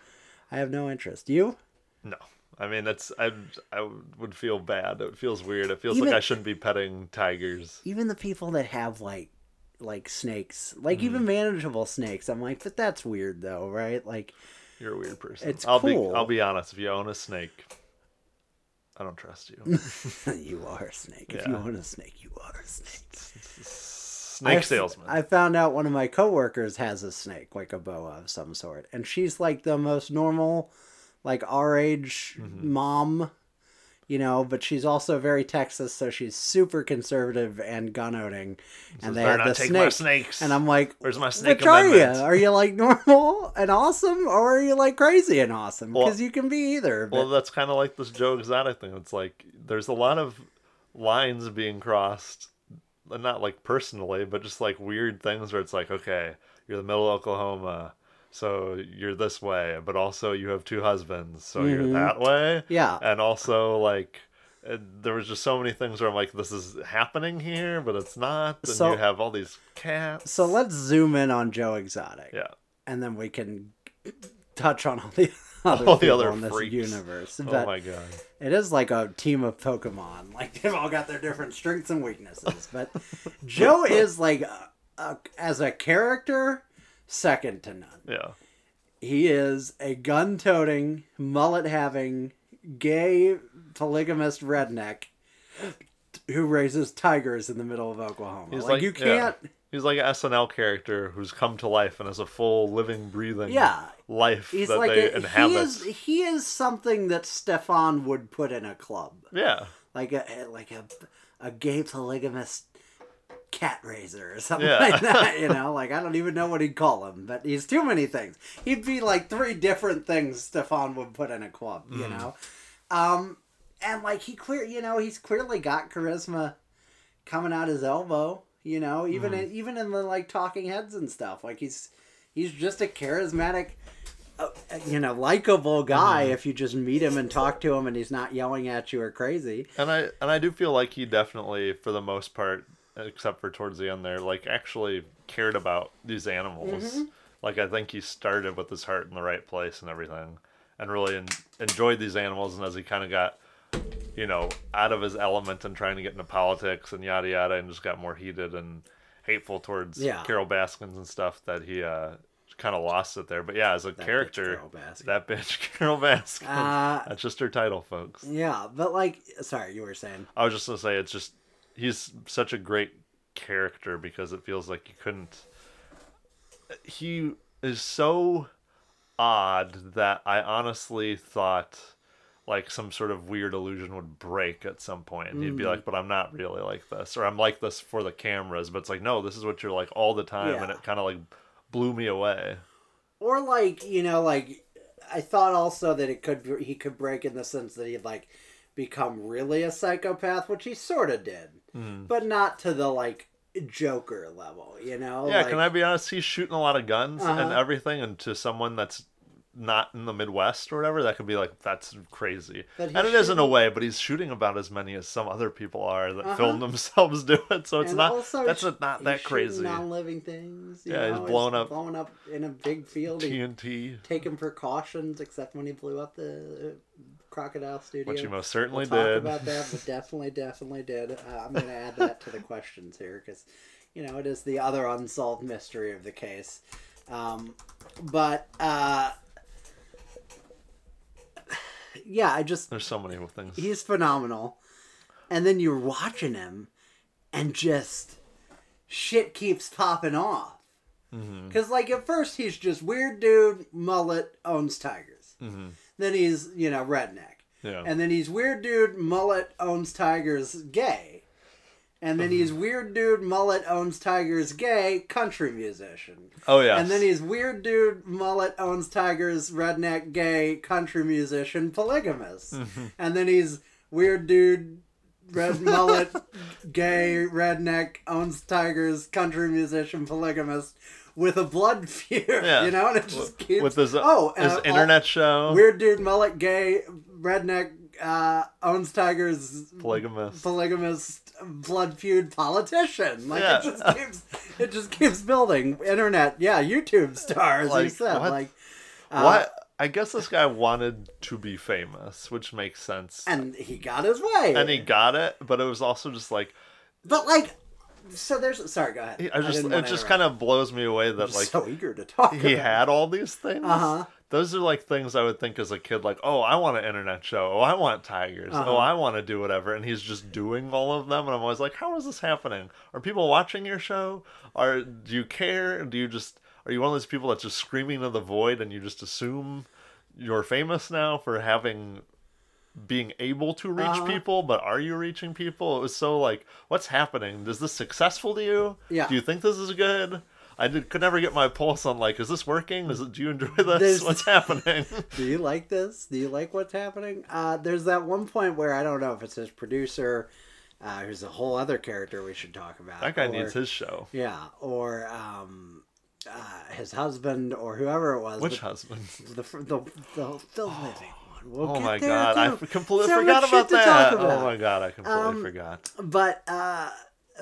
I have no interest. You? No. I mean, that's I. I would feel bad. It feels weird. It feels Even- like I shouldn't be petting tigers. Even the people that have like, like snakes, like even Mm. manageable snakes, I'm like, but that's weird though, right? Like, You're a weird person. It's I'll cool. be. I'll be honest. If you own a snake, I don't trust you. you are a snake. If you own a snake, you are a snake. Snake I- salesman. I found out one of my coworkers has a snake, like a boa of some sort, and she's like the most normal, like our age Mm-hmm. mom, you know. But she's also very Texas, so she's super conservative and gun owning. And they "Better have the snake, my snakes." and I'm like, Where's my snake which are you? Are you like normal and awesome, or are you like crazy and awesome? Well- Because you can be either. But Well, that's kind of like this Joe Exotic thing. It's like there's a lot of lines being crossed, and not like personally, but just like weird things where it's like, okay, you're the middle of Oklahoma, so you're this way, but also you have two husbands, so you're that way. Mm-hmm. Yeah. And also like. uh, There was just so many things where I'm like, this is happening here, but it's not. And So- you have all these cats. so let's zoom in on Joe Exotic. yeah. and then we can touch on all the other, All the other in this freaks. universe. Oh But my god. it is like a team of Pokemon. Like they've all got their different strengths and weaknesses. But Joe is like, a, a, as a character, second to none. Yeah. He is a gun-toting, mullet-having, gay, polygamist redneck who raises tigers in the middle of Oklahoma. He's like, like you can't. He's like an SNL character who's come to life and has a full living, breathing Yeah. life He's that like they a, inhabit. he is he is something that Stefon would put in a club, Yeah, like a like a a gay polygamist cat raiser or something Yeah. like that. You know, like I don't even know what he'd call him, but he's too many things. He'd be like three different things Stefon would put in a club. You Mm. know, um, and like he clear, you know, he's clearly got charisma coming out his elbow. You know, even Mm. in, even in the like talking heads and stuff, like he's he's just a charismatic uh, you know likable guy Mm-hmm. if you just meet him and talk to him and he's not yelling at you or crazy. And I and I do feel like he definitely, for the most part, except for towards the end there, like actually cared about these animals. Mm-hmm. Like I think he started with his heart in the right place and everything, and really en- enjoyed these animals. And as he kind of got, you know, out of his element and trying to get into politics and yada yada, and just got more heated and hateful towards Yeah. Carol Baskins and stuff, that he uh, kind of lost it there. But yeah, as a bitch character, Baskin. that bitch Carol Baskins. Uh, That's just her title, folks. Yeah, but like, sorry, you were saying. I was just gonna say it's just he's such a great character because it feels like you couldn't. He is so odd that I honestly thought like some sort of weird illusion would break at some point and he'd be hmm. like but i'm not really like this or i'm like this for the cameras but it's like no this is what you're like all the time and it kind of like blew me away. Or like you know like i thought also that it could he could break in the sense that he'd like become really a psychopath which he sort of did but not to the like joker level you know Yeah, like, can I be honest? He's shooting a lot of guns and Uh-huh. everything, and to someone that's not in the Midwest or whatever, that could be like that's crazy. He's And it is in a way, but he's shooting about as many as some other people are that Uh-huh. film themselves do it. So it's and not that's he's- not that crazy. non-living things Yeah, he's know, blowing up- blowing up in a big field TNT, taking precautions except when he blew up the crocodile studio which he most certainly we'll talk did. about that, but definitely, definitely did. Uh, I'm going to add that to the questions here because, you know, it is the other unsolved mystery of the case. Um, but uh, yeah, I just There's so many things. he's phenomenal, and then you're watching him, and just shit keeps popping off. Mm-hmm. Because like at first he's just weird dude, mullet, owns tigers. Mhm. Then he's you know redneck. Yeah. And then he's weird dude, mullet, owns tigers, gay. And then he's weird dude, mullet, owns tigers, gay, country musician. oh yeah. And then he's weird dude, mullet, owns tigers, redneck, gay, country musician, polygamous. Mm-hmm. And then he's weird dude, red mullet, gay, redneck, owns tigers, country musician, polygamist, with a blood feud. Yeah. You know, and it just keeps with his oh his uh, internet show, Weird dude, mullet, gay, redneck, uh, owns tigers, polygamous. polygamist, blood feud politician. Like Yeah. it just keeps, it just keeps building. Internet, yeah, YouTube star, as you Like, said. what? Like, uh, what? I guess this guy wanted to be famous, which makes sense. and he got his way. and he got it, but it was also just like but like, so there's. Sorry, go ahead. I just didn't it just interrupt. kind of blows me away that like so eager to talk. he had all these things. Uh-huh. Those are like things I would think as a kid, like, oh, I want an internet show. Oh, I want tigers. Uh-huh. Oh, I want to do whatever. And he's just doing all of them. And I'm always like, how is this happening? Are people watching your show? Are do you care? Do you just are you one of those people that's just screaming to the void and you just assume you're famous now for having being able to reach Uh-huh. people, but are you reaching people? It was so like, what's happening? Is this successful to you? Yeah. Do you think this is good? I did, could never get my pulse on like, is this working? Is it? Do you enjoy this? There's- What's happening? Do you like this? Do you like what's happening? Uh, there's that one point where I don't know if it's his producer, uh, who's a whole other character we should talk about. that guy or- needs his show. Yeah, or um, uh, his husband, or whoever it was. Which husband? the the the, the, the living one. We'll Oh my god, I completely So forgot about that. about. Oh my god, I completely Um, forgot. But uh,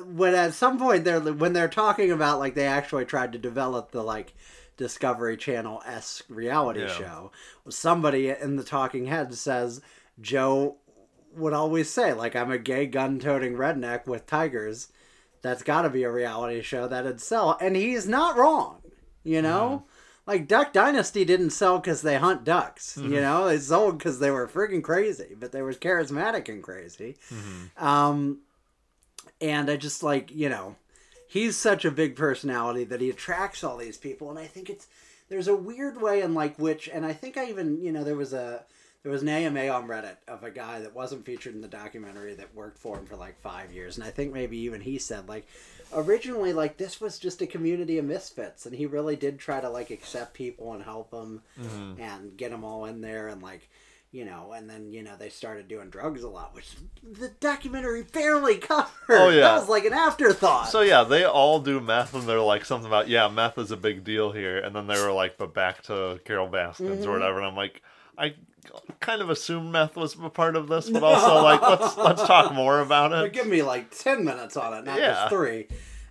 when at some point they're when they're talking about like they actually tried to develop the like Discovery Channel esque reality Yeah. show, somebody in the talking head says Joe would always say like I'm a gay gun toting redneck with tigers. That's got to be a reality show that'd sell, and he's not wrong. You know. Like Duck Dynasty didn't sell because they hunt ducks, you know. They sold because they were freaking crazy, but they were charismatic and crazy. Um, and I just like you know, he's such a big personality that he attracts all these people, and I think it's there's a weird way in like which, and I think I even you know there was a there was an AMA on Reddit of a guy that wasn't featured in the documentary that worked for him for like five years, and I think maybe even he said like originally like this was just a community of misfits, and he really did try to like accept people and help them and get them all in there and like you know, and then you know they started doing drugs a lot, which the documentary barely covered. Oh, yeah. that was like an afterthought. So yeah, they all do meth, and they're like something about yeah, meth is a big deal here, and then they were like, but back to Carol Baskins Mm-hmm. or whatever, and I'm like, I kind of assumed meth was a part of this, but also like let's let's talk more about But it. give me like ten minutes on it, not Yeah. just three.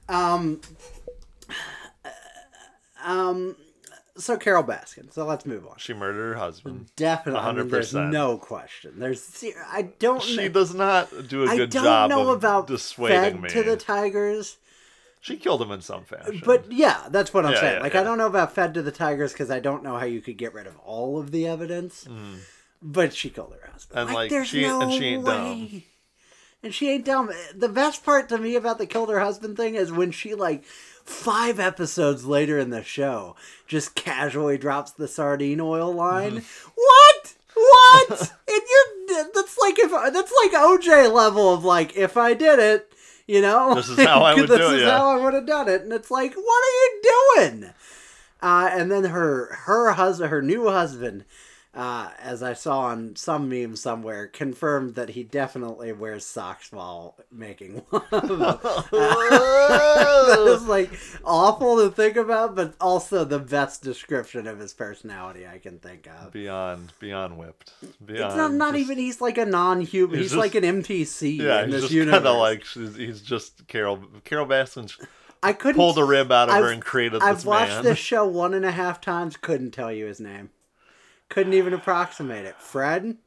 Um, um, so Carol Baskin. So let's move on. She murdered her husband. Definitely, I mean, 100%. no question. There's, I don't. She know, does not do a good I don't job know of about dissuading fed me. to the tigers, She killed him in some fashion. but yeah, that's what I'm Yeah, saying. yeah, like, yeah. I don't know about fed to the tigers because I don't know how you could get rid of all of the evidence. But she killed her husband. And, like, there's she- no and she ain't way. dumb. And she ain't dumb. The best part to me about the killed her husband thing is when she like five episodes later in the show just casually drops the sardine oil line. Mm-hmm. What? What? and you're that's like if that's like OJ level of like if I did it, you know, This is how I would this do it, is yeah. how I would have done it. And it's like, what are you doing? Uh, and then her her husband, her new husband, uh, as I saw on some meme somewhere, confirmed that he definitely wears socks while making love. that is like awful to think about, but also the best description of his personality I can think of. beyond beyond whipped. Beyond It's not, not just- even he's like a non-human. He's, He's like an NPC Yeah, in this just universe. kind of like he's just Carol. Carol Baskin I couldn't pulled a rib out of her I've- and created I've watched man. this show one and a half times. Couldn't tell you his name. Couldn't even approximate it. Fred,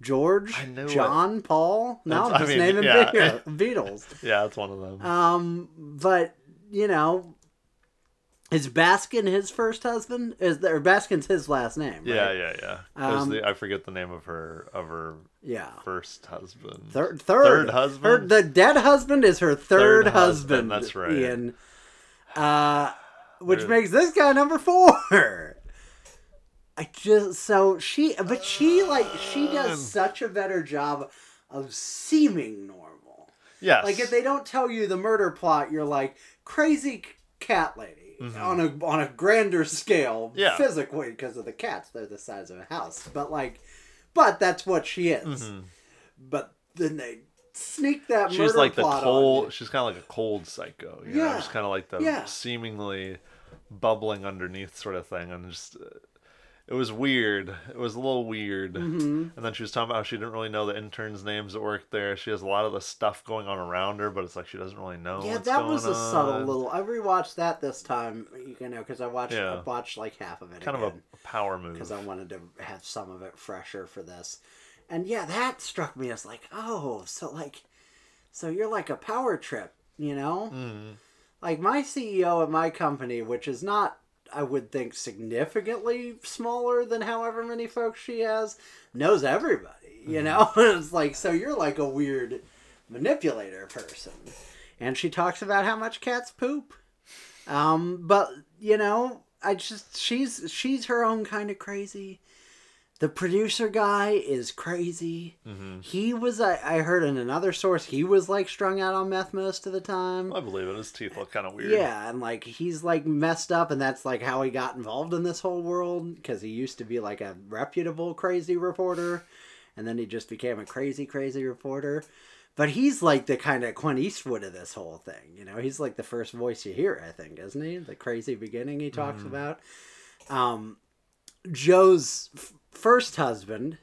George, I knew it. John, Paul. No, That's- I just mean, naming yeah. Be- Beatles. Yeah, it's one of them. Um, but you know, is Baskin his first husband? Is there Baskin's his last name? yeah, right? yeah, yeah. Was Um, the, I forget the name of her of her yeah. first husband. Third, third, Third husband? Her, the dead husband is her third, Third husband. husband, that's right. Ian. Uh, which Third. makes this guy number four. I just so she, but she like she Um. does such a better job of seeming normal. Yes. Like if they don't tell you the murder plot, you're like crazy cat lady on a on a grander scale, Mm-hmm. Yeah. physically because of the cats. They're the size of a house, but like, but that's what she is. But then they sneak that she's murder like the cold. She's kind of like a cold psycho. You know, Yeah. just kind of like the Yeah. seemingly bubbling underneath sort of thing, and just. Uh, it was weird. It was a little weird. Mm-hmm. And then she was talking about how she didn't really know the interns' names that worked there. She has a lot of the stuff going on around her, but it's like she doesn't really know. Yeah, that was a subtle little. I rewatched that this time, you know, because I watched I Yeah. watched like half of it. kind of a power move. because I wanted to have some of it fresher for this. And yeah, that struck me as like, oh, so like, so you're like a power trip, you know? Mm-hmm. Like my CEO at my company, which is not, I would think, significantly smaller than however many folks she has, knows everybody, you know? it's like, so you're like a weird manipulator person. And she talks about how much cats poop. Um, but you know, I just she's she's her own kind of crazy. The producer guy is crazy. Mm-hmm. He was I, I heard in another source he was like strung out on meth most of the time. I believe it. His teeth look kind of weird. Yeah, and like he's like messed up, and that's like how he got involved in this whole world because he used to be like a reputable crazy reporter, and then he just became a crazy crazy reporter. But he's like the kind of Clint Eastwood of this whole thing, you know. He's like the first voice you hear, I think, isn't he? The crazy beginning he talks about. Um, Joe's first husband,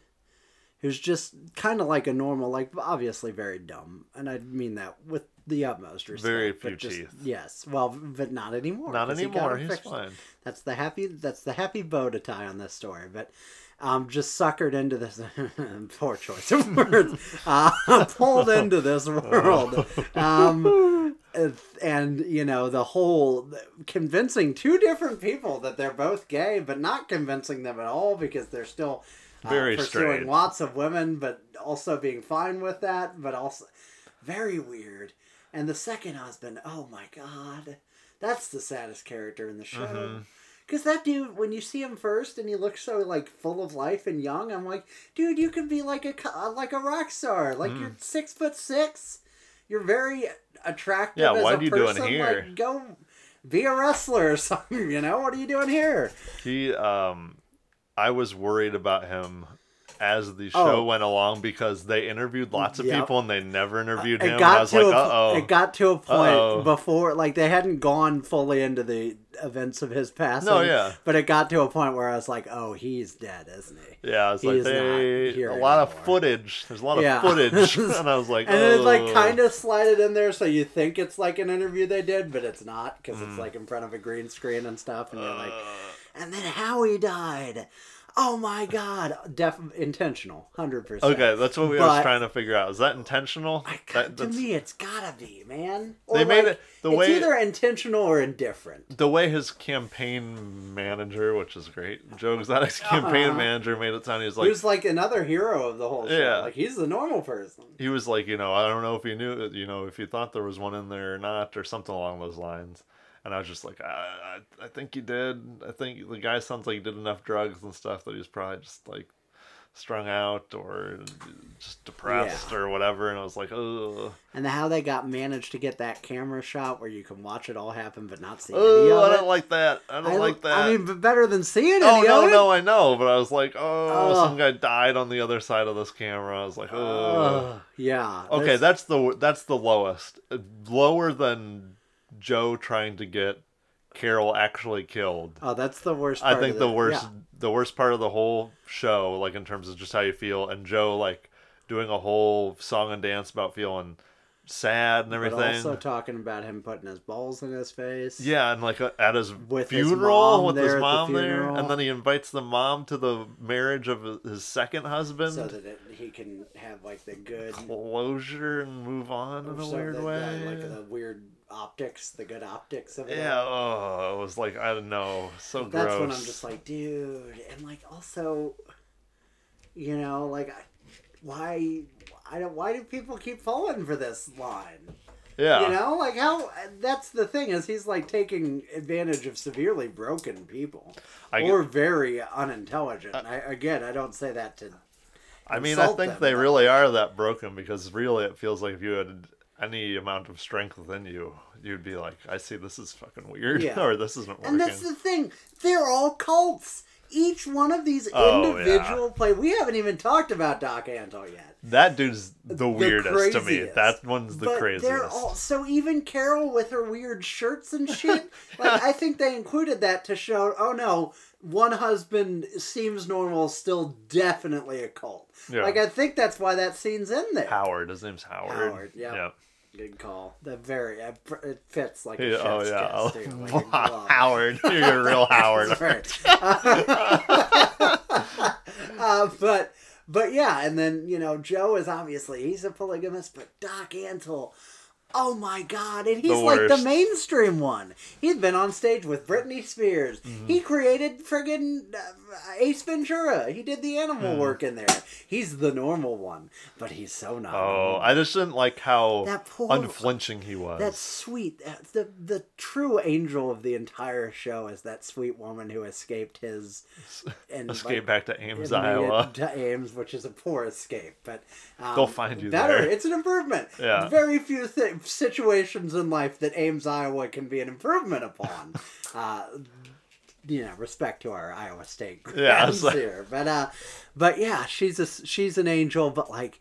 who's just kind of like a normal, like obviously very dumb, and I mean that with the utmost respect. Very few just- teeth. Yes, well, but not anymore. Not anymore. it He's fixed. fine. That's the happy. That's the happy bow to tie on this story, but. Um, just suckered into this poor choice of words. Uh, pulled into this world, um, and you know the whole convincing two different people that they're both gay, but not convincing them at all because they're still uh, Very pursuing strange. lots of women, but also being fine with that, but also very weird. And the second husband, oh my god, that's the saddest character in the show. Mm-hmm. Because that dude, when you see him first and he looks so like full of life and young, I'm like, dude, you could be like a like a rock star. Like Mm. you're six foot six, you're very attractive. Yeah, what are you doing person. here? Like, go be a wrestler or something. You know what are you doing here? He, um, I was worried about him as the show Oh. went along because they interviewed lots of Yep. people and they never interviewed him. I was like, a, Uh-oh. it got to a point Uh-oh. before like they hadn't gone fully into the events of his passing. No, yeah. But it got to a point where I was like, oh, he's dead, isn't he? Yeah, it's like He's not they here a lot of footage. There's a lot of footage, and I was like, And it like "Oh." kind of slide it in there so you think it's like an interview they did, but it's not because Mm. it's like in front of a green screen and stuff, and you're like, Uh. and then Howie died. Oh my god, def intentional, hundred percent. Okay, that's what we was trying to figure out. Is that intentional? I, That- to me, it's gotta be, man. They made it- the it's way- either intentional or indifferent. the way his campaign manager, which is great, Joe Exotic's campaign Uh-huh. manager made it sound he was like Who's like another hero of the whole show? Yeah. Like he's the normal person. he was like, you know, I don't know if he knew, you know, if he thought there was one in there or not, or something along those lines. And I was just like, I, I, I think he did. I think the guy sounds like he did enough drugs and stuff that he was probably just like strung out or just depressed Yeah. or whatever. And I was like, oh, And how they got managed to get that camera shot where you can watch it all happen but not see oh, I don't like that. I don't I- like that. I mean, but better than seeing it. Oh any no, no, I know, but I was like, oh, some guy died on the other side of this camera. I was like, oh. Ugh, yeah. Okay, that's- that's the that's the lowest, Uh, lower than Joe trying to get Carol actually killed. oh, that's the worst. I think of the worst Yeah. the worst part of the whole show, like in terms of just how you feel, and Joe like doing a whole song and dance about feeling sad and But everything. also talking about him putting his balls in his face. Yeah, and like uh, at his With funeral mom with his at the mom there, and then he invites the mom to the marriage of his- his second husband. So that it, he can have like the good closure and move on in a weird way. that, like the weird optics, the good optics of it. yeah, oh, it was like I don't know, so That's gross. That's when I'm just like, dude, and like also, you know, like, why, I don't, why do people keep falling for this line? yeah, You know, like how that's the thing is he's like taking advantage of severely broken people I or very unintelligent. Uh, I, again, I don't say that to. I mean, I think them, they really are that broken because really it feels like if you had any amount of strength within you, you'd be like, I see this is fucking weird, Yeah. or this isn't working. And that's the thing; they're all cults. Each one of these Oh, individual play. We haven't even talked about Doc Antle yet. That dude's the weirdest to me. That one's the but craziest. They're all so even Carol with her weird shirts and shit. like I think they included that to show. Oh no, one husband seems normal, still definitely a cult. Yeah. Like I think that's why that scene's in there. Howard, his name's Howard. Howard, yeah. yeah. Good call. That very it it fits like a Yeah, oh yeah, kiss, too, like. Howard, you're a real Howard. Right. uh, but but yeah, and then you know Joe is obviously he's a polygamist, but Doc Antle. Oh my God! And he's The like the mainstream one. He's been on stage with Britney Spears. Mm-hmm. He created friggin' uh, Ace Ventura. He did the animal Mm-hmm. work in there. He's the normal one, but he's so not. Oh. I just didn't like how That poor- unflinching he was. That's sweet. Uh, The the true angel of the entire show is that sweet woman who escaped his and Escape back to Ames, and made it Iowa. To Ames, which is a poor escape, but um, They'll find you better. there. It's an improvement. Yeah. Very few th- situations in life that Ames, Iowa, can be an improvement upon. uh, you know, respect to our Iowa State Yeah, friends it's like- here, but uh, but yeah, she's a she's an angel, but like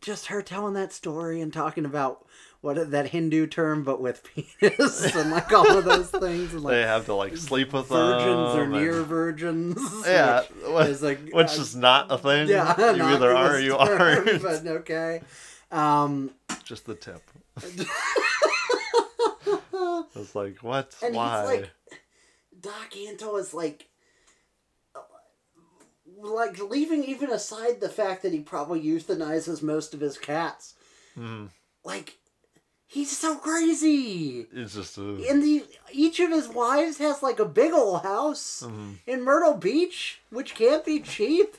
just her telling that story and talking about what that Hindu term, but with penis and like all of those things, and they have to like sleep with virgins them or and- near virgins. Yeah, which which, is like which uh, is not a thing. yeah, you either are or you term, aren't. But okay. Um, Just the tip. It's like what? and Why? he's like, Doc Antle is like, like leaving even aside the fact that he probably euthanizes most of his cats. Mhm. Like, he's so crazy. It's just a, And the each of his wives has like a big old house Mm-hmm. in Myrtle Beach, which can't be cheap.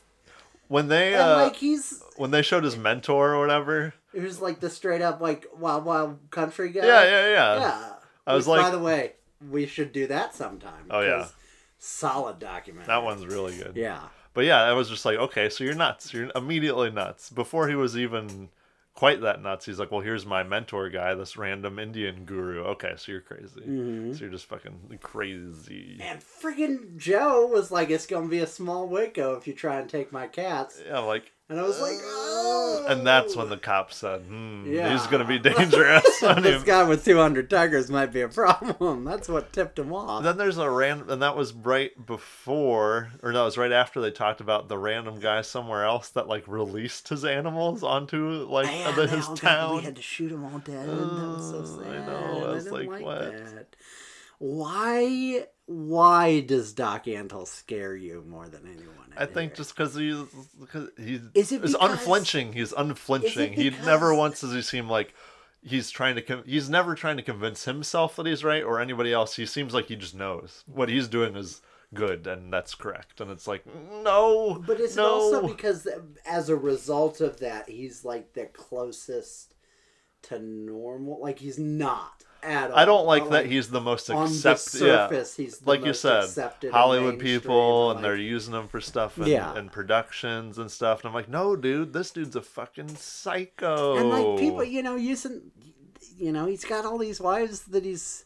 when they And uh, like he's when they showed his mentor or whatever. who's like the straight up like wild wild country guy. Yeah, yeah, yeah. Yeah. I was Which, by the way, we should do that sometime. Oh, yeah. Solid document. That one's really good. Yeah. But yeah, I was just like, okay, so you're nuts. You're immediately nuts before he was even quite that nuts. He's like, well, here's my mentor guy, this random Indian guru. Okay, so you're crazy. Mm-hmm. So you're just fucking crazy. And friggin' Joe was like, "It's gonna be a small Waco if you try and take my cats." Yeah, like, And I was like, "Oh!" and that's when the cop said, hmm, Yeah. he's gonna be dangerous. This guy with 200 tigers might be a problem. That's what tipped him off. then there's a random, and that was right before, or no, it was right after they talked about the random guy somewhere else that like released his animals onto like Yeah, the, his all got- town. we had to shoot them all dead. that was so Oh, sad. I know, I was didn't like, what? that. Why? Why does Doc Antle scare you more than anyone? I think here? just because he's because he's Is it because- unflinching. He's unflinching. He because- never once does he seem like he's trying to. He's never trying to convince himself that he's right or anybody else. He seems like he just knows what he's doing is good and that's correct. And it's like no, But it's no. also because as a result of that, he's like the closest to normal? Like he's not at all. I don't like that he's the most accepted. Yeah, he's like you said, Hollywood people, and, and they're using them for stuff and, Yeah. and productions and stuff. And I'm like, no, dude, this dude's a fucking psycho. and like people, you know, using, you know, he's got all these wives that he's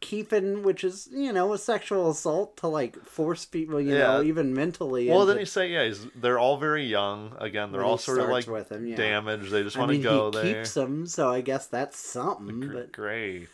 keeping, which is you know a sexual assault to like force people, you know, even mentally. Well, into- then you say, yeah, he's, they're all very young. Again, they're When all sort of like with him, yeah. damaged. They just I want to go he there. keeps them, so I guess that's something. Gr- But Great.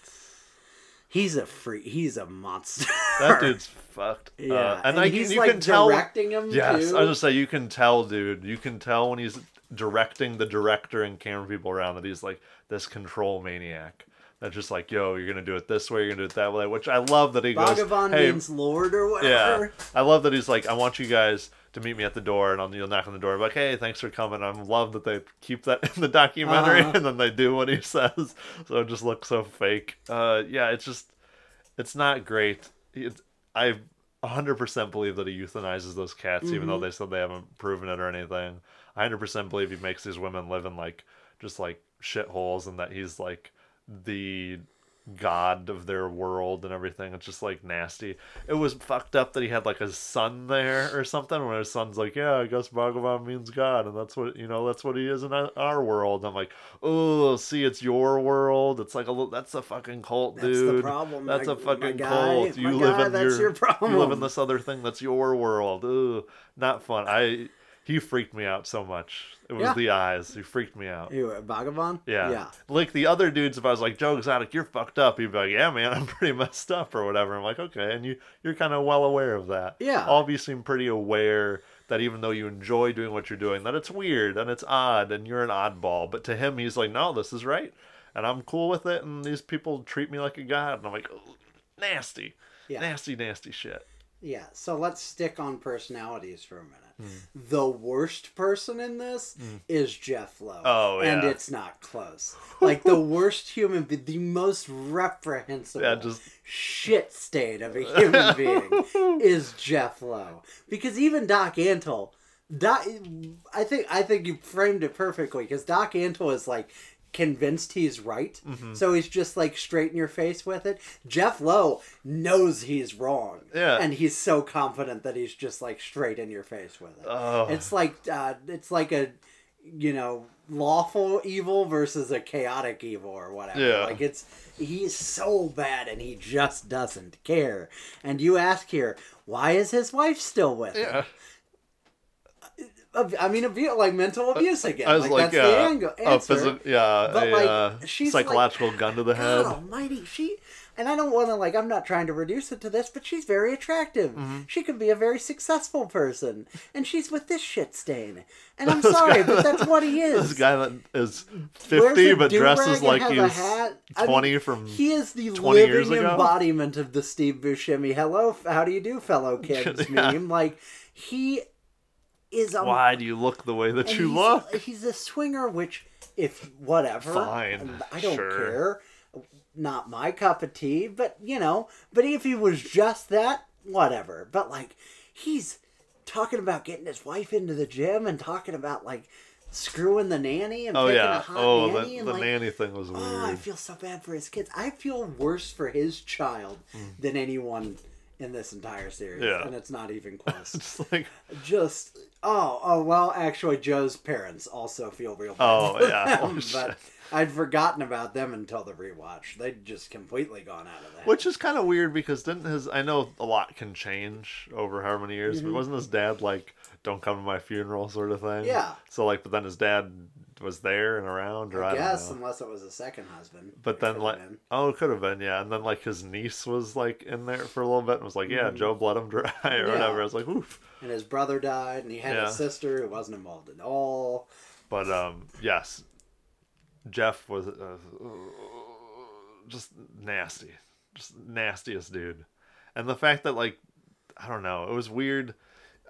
he's a freak. He's a monster. That dude's fucked. Yeah, Uh, and, and, I, he's you like can tell. directing him Yes, too. I was just say you can tell, dude. You can tell when he's directing the director and camera people around that he's like this control maniac. That's just like, yo, you're gonna do it this way, you're gonna do it that way. Which I love that he goes. Bhagavan hey, means Lord or whatever. yeah. I love that he's like, I want you guys to meet me at the door, and I'll you'll knock on the door. I'm like, hey, thanks for coming. I love that they keep that in the documentary, Uh-huh. and then they do what he says, so it just looks so fake. Uh, yeah, it's just, it's not great. It's, I 100% believe that he euthanizes those cats, even Mm-hmm. though they said they haven't proven it or anything. I 100% believe he makes these women live in like just like shitholes, and that he's like the god of their world and everything. It's just like nasty. It was fucked up that he had like a son there or something. When his son's like, "Yeah, I guess Bhagavan means God, and that's what you know. That's what he is in our- world." I'm like, "Oh, see, it's your world. It's like a little. That's a fucking cult, That's dude. the problem, That's my- a fucking my cult. My You live guy, in that's your, your You live in this other thing. That's your world. Ooh, not fun. I." He freaked me out so much. It was Yeah. the eyes. He freaked me out. Who, Bhagavan? Yeah. Yeah. Like the other dudes, if I was like, Joe Exotic, you're fucked up, he'd be like, Yeah, man, I'm pretty messed up or whatever. I'm like, okay, and you you're kinda well aware of that. Yeah. All of you seem pretty aware that even though you enjoy doing what you're doing, that it's weird and it's odd and you're an oddball. But to him he's like, No, this is right. And I'm cool with it and these people treat me like a god and I'm like, nasty. Yeah. Nasty, nasty shit. Yeah, so let's stick on personalities for a minute. Hmm. The worst person in this is Jeff Lowe. Oh, And it's not close. Like the worst human being, the most reprehensible Yeah, just- shit state of a human being is Jeff Lowe. Because even Doc Antle Doc, I think I think you framed it perfectly because Doc Antle is like convinced he's right, Mm-hmm. so he's just like straight in your face with it. Jeff Lowe knows he's wrong, Yeah. and he's so confident that he's just like straight in your face with it. Oh. It's like uh, it's like a you know lawful evil versus a chaotic evil or whatever. Yeah. Like it's he's so bad and he just doesn't care. And you ask here, why is his wife still with him? Yeah. Ab- I mean, abu- like mental abuse again. I was like, like, that's yeah, the angle, a answer. yeah, But, a like, uh, she's like- psychological gun to the head. God Almighty, she. And I don't want to like. I'm not trying to reduce it to this, but she's very attractive. Mm-hmm. She could be a very successful person, and she's with this shit stain. And I'm sorry, but that's what he is. This guy that is 50 but dresses like he's hat. I mean, 20 from He is the 20 years living embodiment of the Steve Buscemi "Hello, how do you do, fellow kids" Yeah. meme. Like he is why do you look the way that you he's, look He's a swinger, which, if whatever, Fine, I don't sure. care. Not my cup of tea, but you know. But if he was just that, whatever. But like, he's talking about getting his wife into the gym and talking about like screwing the nanny and oh picking yeah a hot oh nanny the, and the like, nanny thing was weird Oh, I feel so bad for his kids. I feel worse for his child Hmm. than anyone in this entire series, Yeah. and it's not even close. It's like, Just oh oh well, actually, Joe's parents also feel real. Bad Oh, yeah. them, Oh, but. I'd forgotten about them until the rewatch. They'd just completely gone out of that. which is kind of weird because didn't his? I know a lot can change over how many years, Mm-hmm. but wasn't his dad like, "Don't come to my funeral" sort of thing? Yeah. So like, but then his dad was there and around, or I, I guess know. unless it was a second husband. But then like, been. oh, it could have been, yeah. And then like his niece was like in there for a little bit and was like, yeah, Joe bled him dry or Mm-hmm. Yeah. whatever. I was like, oof. and his brother died, and he had Yeah. a sister who wasn't involved at all. But um, yes, Jeff was uh, just nasty, just nastiest dude. And the fact that like, I don't know, it was weird.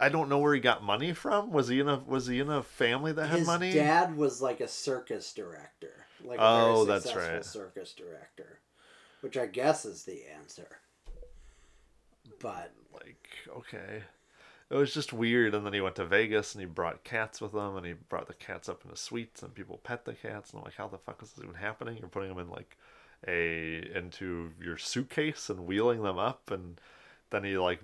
I don't know where he got money from. Was he in a Was he in a family that had His money? dad was like a circus director, like a Oh, very that's successful right. circus director, which I guess is the answer. But like okay it was just weird and then he went to vegas and he brought cats with him and he brought the cats up into suites and people pet the cats and i'm like how the fuck is this even happening you're putting them in like a into your suitcase and wheeling them up and then he like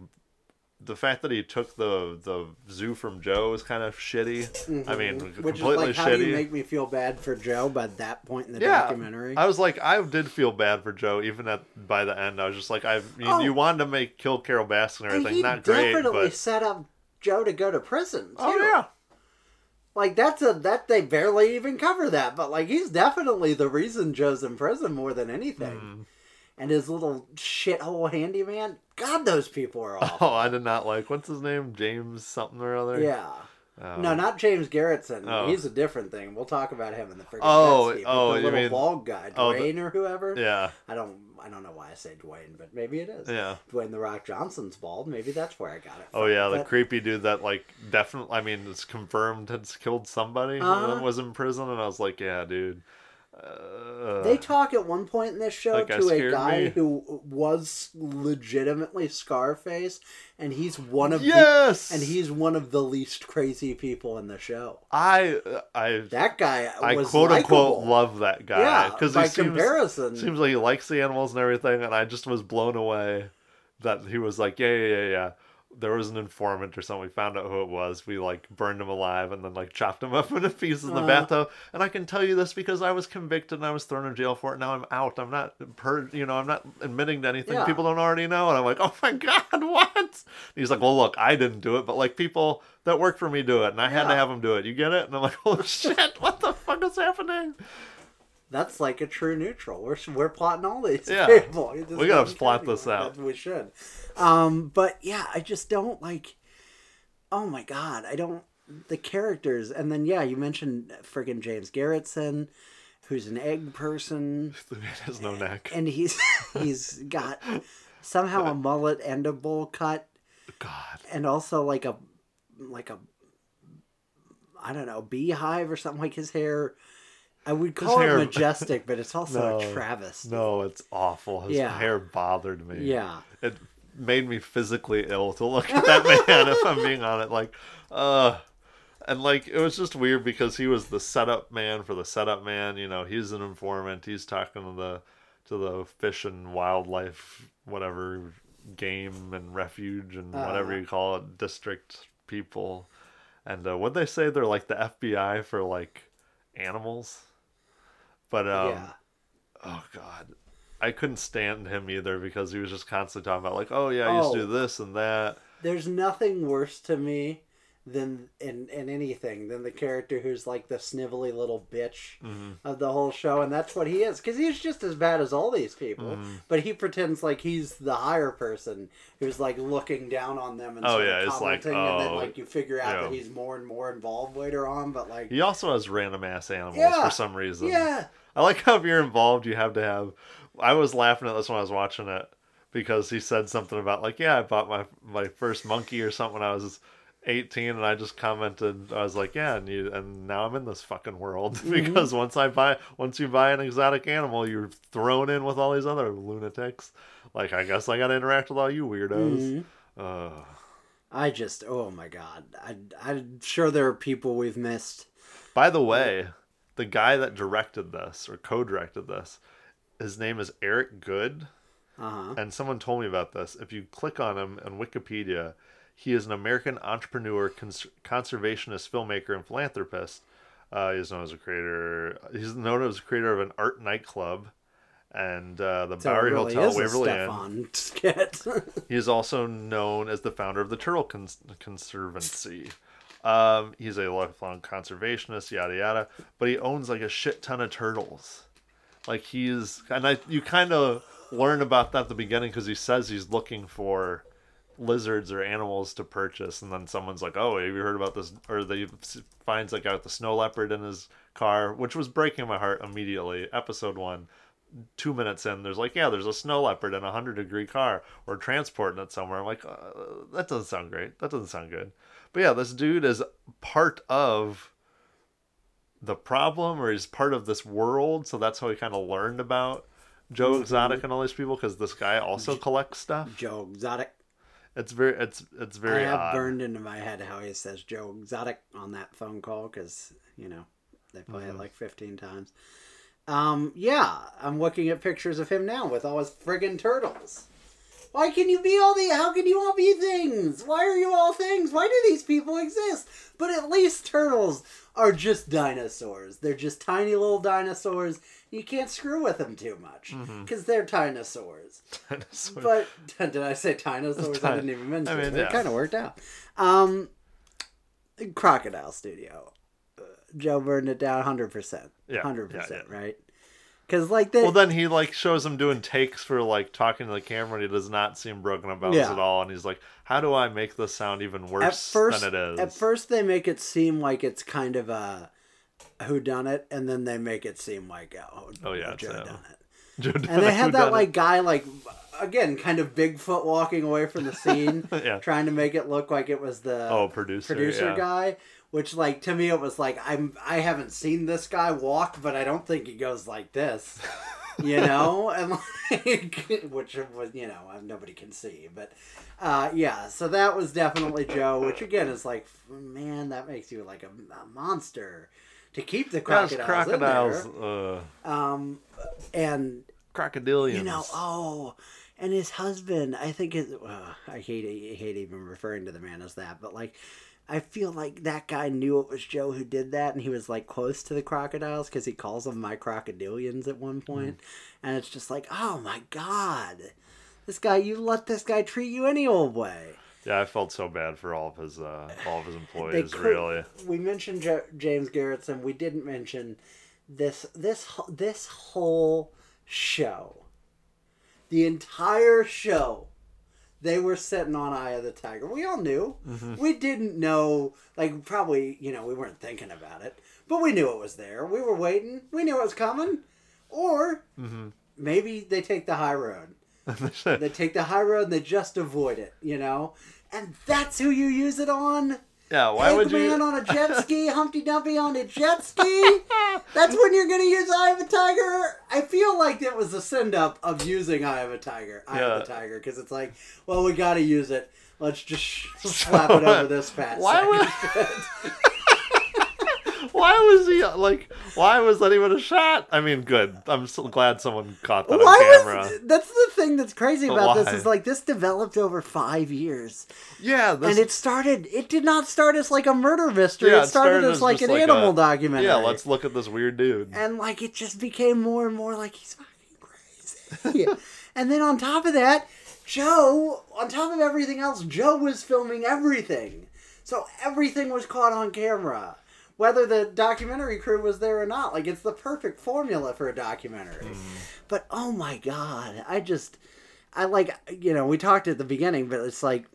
the fact that he took the the zoo from joe is kind of shitty i mean Mm-hmm. which is completely like, how do you make me feel bad for Joe? By that point in the yeah, documentary, I was like, I did feel bad for Joe, even at by the end. I was just like, I you, Oh. you wanted to make kill Carole Baskin and everything, not great, definitely but set up Joe to go to prison. Too. oh yeah, Like that's a that they barely even cover that, but like he's definitely the reason Joe's in prison more than anything. Mm. And his little shithole handyman, God, those people are awful. Oh, I did not like. What's his name? James something or other. yeah. Oh. No, um, not James Garretson. Oh. He's a different thing. We'll talk about him in the freaking Oh, oh, but the little mean- bald guy, oh, the- Dwayne or whoever. Yeah. I don't, I don't know why I say Dwayne, but maybe it is. Yeah. Dwayne the Rock Johnson's bald. Maybe that's where I got it. Oh from. yeah, the creepy dude that like definitely. I mean, it's confirmed had killed somebody and uh-huh. was in prison, and I was like, yeah, dude. Uh, They talk at one point in this show guy to a guy me. who was legitimately Scarface, and he's one of yes, the, and he's one of the least crazy people in the show. I I That guy I quote unquote love that guy Yeah, because by he seems comparison. seems like he likes the animals and everything, and I just was blown away that he was like, yeah, yeah, yeah, yeah. There was an informant or something. We found out who it was. We like burned him alive and then like chopped him up into pieces in the Uh. bathtub. And I can tell you this because I was convicted and I was thrown in jail for it. Now I'm out. I'm not per, you know, I'm not admitting to anything Yeah. people don't already know. And I'm like, oh my god, what? And he's like, well, look, I didn't do it, but like people that work for me do it, and I had to have them do it. You get it? And I'm like, oh shit, what the fuck is happening? That's like a true neutral. We're we're plotting all these Yeah. people. We gotta plot this out. We should. Um, but yeah, I just don't like. Oh my god, I don't the characters. And then yeah, you mentioned friggin' James Garretson, who's an egg person, The man has no neck. and he's he's got somehow a mullet and a bowl cut, God. and also like a like a I don't know beehive or something like his hair. I would call hair- it majestic, but it's also a No, Travis. No, it's awful. His Yeah. hair bothered me. Yeah. It made me physically ill to look at that man if I'm being honest. Like, uh and like it was just weird because he was the setup man for the setup man, you know, he's an informant, he's talking to the to the fish and wildlife whatever game and refuge and whatever Uh. you call it, district people. And uh, what they say they're like the FBI for like animals. But um yeah. oh god i couldn't stand him either because he was just constantly talking about like oh yeah i used to Oh. do this and that There's nothing worse to me than in, in anything than the character who's like the snivelly little bitch Mm-hmm. of the whole show, and that's what he is. Because he's just as bad as all these people, Mm-hmm. but he pretends like he's the higher person who's like looking down on them and Oh, sort of yeah, it's like, commenting, and then oh, like you figure out yeah. that he's more and more involved later on. But like, he also has random ass animals Yeah. for some reason yeah, i like how if you're involved you have to have i was laughing at this when i was watching it because he said something about like yeah i bought my my first monkey or something when i was 18 and i just commented i was like yeah and you and now i'm in this fucking world Mm-hmm. because once i buy once you buy an exotic animal you're thrown in with all these other lunatics like i guess i gotta interact with all you weirdos Mm-hmm. uh I just oh my god, I I'm sure there are people we've missed. by the way the guy that directed this or co-directed this his name is Eric Goode Uh-huh. and someone told me about this. If you click on him on Wikipedia, he is an American entrepreneur, cons- conservationist, filmmaker, and philanthropist. Uh, he's known as a creator. He's known as a creator of an art nightclub and uh, the So Bowery really Hotel, Waverly Inn. He is also known as the founder of the Turtle Cons- Conservancy. Um, he's a lifelong conservationist, yada yada, but he owns like a shit ton of turtles. Like he's, and I, you kind of learn about that at the beginning because he says he's looking for lizards or animals to purchase, and then someone's like, "Oh, have you heard about this?" Or they finds like out the snow leopard in his car, which was breaking my heart immediately. Episode one two minutes in, there's like, yeah, there's a snow leopard in a hundred degree car. We're transporting it somewhere. I'm like, uh, that doesn't sound great. That doesn't sound good. But yeah, this dude is part of the problem, or he's part of this world. So that's how he kind of learned about Joe Mm-hmm. Exotic and all these people because this guy also collects stuff. Joe Exotic. It's very, it's it's very I have odd. burned into my head how he says Joe Exotic on that phone call because you know they play Mm-hmm. it like fifteen times. Um, yeah, I'm looking at pictures of him now with all his friggin' turtles. Why can you be all the? How can you all be things? Why are you all things? Why do these people exist? But at least turtles are just dinosaurs. They're just tiny little dinosaurs. You can't screw with them too much Mm-hmm. because they're dinosaurs. So- But did I say dinosaurs? I didn't even mention I mean, it. It kind of worked out. Um, Crocodile Studio. Uh, Joe burned it down hundred percent. Yeah, hundred yeah, percent, yeah. right? Because like the well, then he like shows him doing takes for like talking to the camera, and he does not seem broken about Yeah. this at all. And he's like, "How do I make this sound even worse at first, than it is?" at first they make it seem like it's kind of a who done it, and then they make it seem like oh, Oh, yeah, Joe done it. Joe And they had done that it? like guy like again kind of Bigfoot walking away from the scene, Yeah. trying to make it look like it was the oh producer, producer yeah. guy which like to me it was like i'm i haven't seen this guy walk but i don't think he goes like this you know and like which was you know nobody can see but uh yeah so that was definitely joe which again is like man that makes you like a, a monster to keep the crocodiles, crocodiles, in uh, there. um and crocodilians. you know, oh, and his husband, I think is. Uh, I hate I hate even referring to the man as that, but like, I feel like that guy knew it was Joe who did that, and he was like close to the crocodiles because he calls them my crocodilians at one point, and it's just like, oh my god, this guy, you let this guy treat you any old way. yeah, I felt so bad for all of his uh, all of his employees. could- Really, We mentioned Jo- James Garretson. We didn't mention this this this whole show. The entire show, they were sitting on Eye of the Tiger. We all knew. Mm-hmm. We didn't know, like probably you know we weren't thinking about it, but we knew it was there. We were waiting. We knew it was coming. Or mm-hmm. maybe they take the high road. They take the high road and they just avoid it. You know. And that's who you use it on. Yeah. Why would you? on a jet ski, Humpty Dumpty on a jet ski. That's when you're gonna use Eye of a Tiger. I feel like it was a send up of using Eye of a Tiger, Eye of a Tiger, because it's like, well, we got to use it. Let's just slap it over this fat. Why sack. Why was he like? Why was that even a shot? I mean, good. I'm so glad someone caught that Why on camera. was that's the thing that's crazy But about this is like this developed over five years, yeah, this, and it started. It did not start as like a murder mystery. yeah, it started, as like an animal a- documentary. Yeah, let's look at this weird dude. and like it just became more and more like he's fucking crazy. and then on top of that, Joe, on top of everything else, Joe was filming everything. So everything was caught on camera. Whether the documentary crew was there or not, like it's the perfect formula for a documentary. Hmm. But oh my god, I just I like you know, we talked at the beginning, but it's like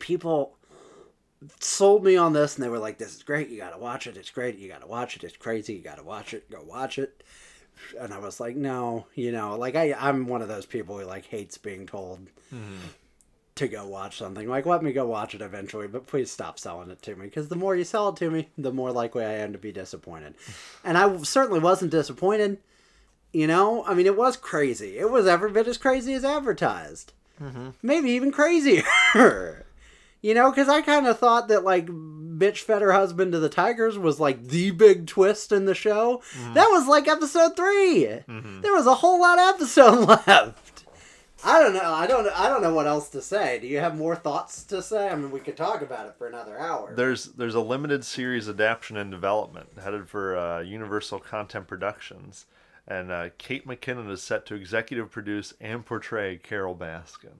people sold me on this and they were like this is great. You gotta watch it. It's great. You gotta watch it. It's crazy. You gotta watch it. Go watch it. And i was like no you know like I, i'm one of those people who like hates being told hmm. To go watch something. Like let me go watch it eventually but please stop selling it to me because the more you sell it to me the more likely i am to be disappointed. And i certainly wasn't disappointed you know? I mean it was crazy. It was every bit as crazy as advertised. Mm-hmm. Maybe even crazier. You know, because I kind of thought that like bitch fed her husband to the tigers was like the big twist in the show. Mm-hmm. That was like episode 3 mm-hmm. There was a whole lot of episode left. I don't know. I don't. I don't know what else to say. Do you have more thoughts to say? I mean, we could talk about it for another hour. There's there's a limited series adaptation and development headed for uh, Universal Content Productions, and uh, Kate McKinnon is set to executive produce and portray Carole Baskin.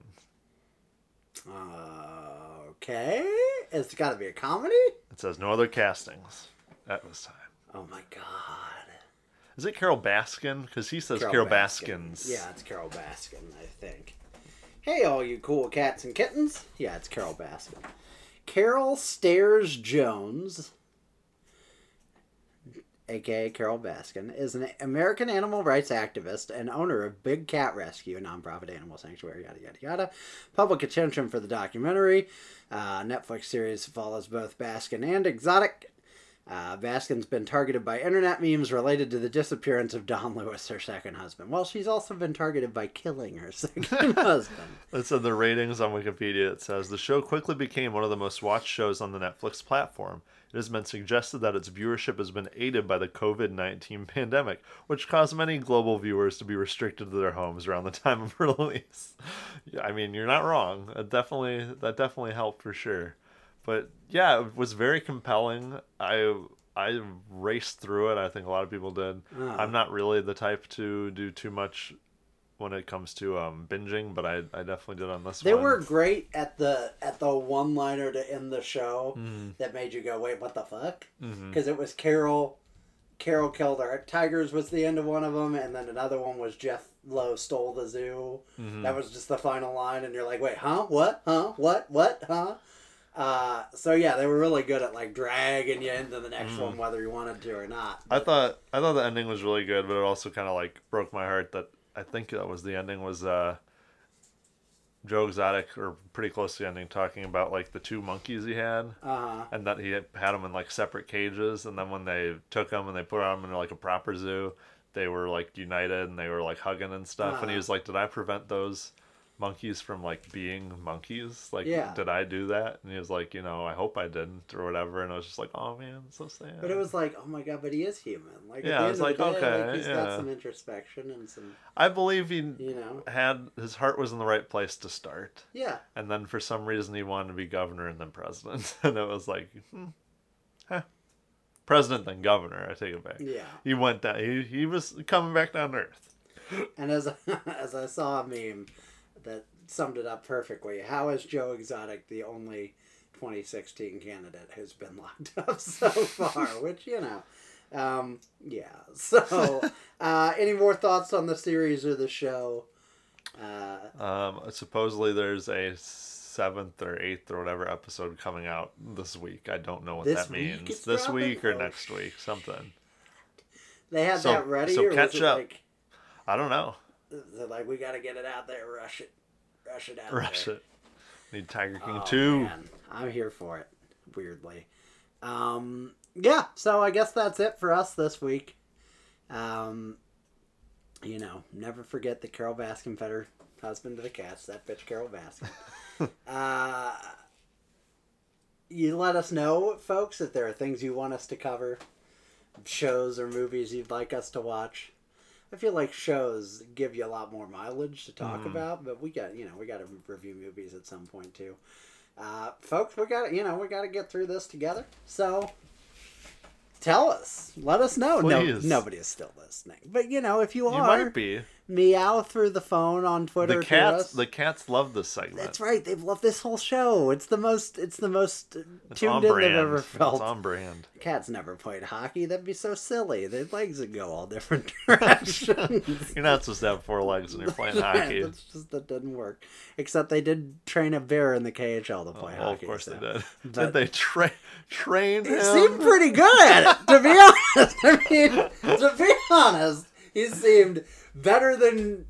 Uh, okay, it's got to be a comedy. It says no other castings at this time. Oh my god. Is it Carole Baskin? Because he says Carol, Baskins. Yeah, it's Carole Baskin, I think. Hey, all you cool cats and kittens. Yeah, it's Carole Baskin. Carole Stairs Jones, aka Carole Baskin, is an American animal rights activist and owner of Big Cat Rescue, a nonprofit animal sanctuary, yada, yada, yada. Public attention for the documentary. Uh, Netflix series follows both Baskin and Exotic. Uh, Baskin's been targeted by internet memes related to the disappearance of Don Lewis, her second husband. Well, she's also been targeted by killing her second husband. It said the ratings on Wikipedia. It says the show quickly became one of the most watched shows on the Netflix platform. It has been suggested that its viewership has been aided by the COVID 19 pandemic, which caused many global viewers to be restricted to their homes around the time of release. I mean, you're not wrong. It definitely that definitely helped for sure. But yeah, it was very compelling. I I raced through it. I think a lot of people did. Ah. I'm not really the type to do too much when it comes to um, binging, but I, I definitely did on this one. They one. were great at the at the one liner to end the show Mm-hmm. that made you go, "Wait, what the fuck?" Because it was Carol. Carol killed our tigers was the end of one of them, and then another one was Jeff Lowe stole the zoo. Mm-hmm. That was just the final line, and you're like, "Wait, huh? What? Huh? What? What? Huh?" Uh, so yeah, they were really good at like dragging you into the next one, whether you wanted to or not. Mm-hmm. I thought I thought the ending was really good, but it also kind of like broke my heart that I think that was the ending was uh, Joe Exotic or pretty close to the ending talking about like the two monkeys he had. Uh, and that he had had them in like separate cages and then when they took them and they put them in like a proper zoo they were like united and they were like hugging and stuff and he Uh-huh. was like did i prevent those monkeys from like being monkeys like Yeah. did i do that and he was like you know i hope i didn't or whatever and i was just like oh man so sad but it was like, oh my god, but he is human. Like, Yeah, at the I end of like, the day, okay, like, he's yeah. got some introspection and some, i believe he you know, had his heart was in the right place to start yeah. and then for some reason he wanted to be governor and then president and it was like hmm, huh. president then governor i take it back Yeah. he went down he, he was coming back down to earth And as as I saw a meme that summed it up perfectly, how is Joe Exotic the only 2016 candidate who's been locked up so far? Which you know, um, yeah. So, uh, any more thoughts on the series or the show? Uh, um supposedly there's a seventh or eighth or whatever episode coming out this week i don't know what that means this dropping? week or Oh, next week something they had So- that ready, so or catch up. like, i don't know it like we got to get it out there, rush it, rush it out rush there. it need tiger king Oh, 2 man. I'm here for it. Weirdly, um, yeah. So I guess that's it for us this week. Um, you know, never forget the Carole Baskin fed her husband to the cats. That bitch Carole Baskin. uh, you let us know, folks, if there are things you want us to cover, shows or movies you'd like us to watch. I feel like shows give you a lot more mileage to talk about, but we got you know we got to review movies at some point too. Uh, folks, we got you know we got to get through this together. So tell us, let us know. Please. No, nobody is still listening, but you know if you, you are, might be meow through the phone on Twitter. the cats the cats love this segment That's right. They've loved this whole show. It's the most. It's the most it's tuned in brand they've ever it's felt. on brand Cats never played hockey. That'd be so silly. Their legs would go all different directions. you're not supposed to have four legs when you're playing hockey That's just that didn't work. Except they did train a bear in the KHL to oh, play well, hockey. of course so. they did But- did they tra- train him He seemed pretty good at it, to be honest. I mean, to be honest, he seemed better than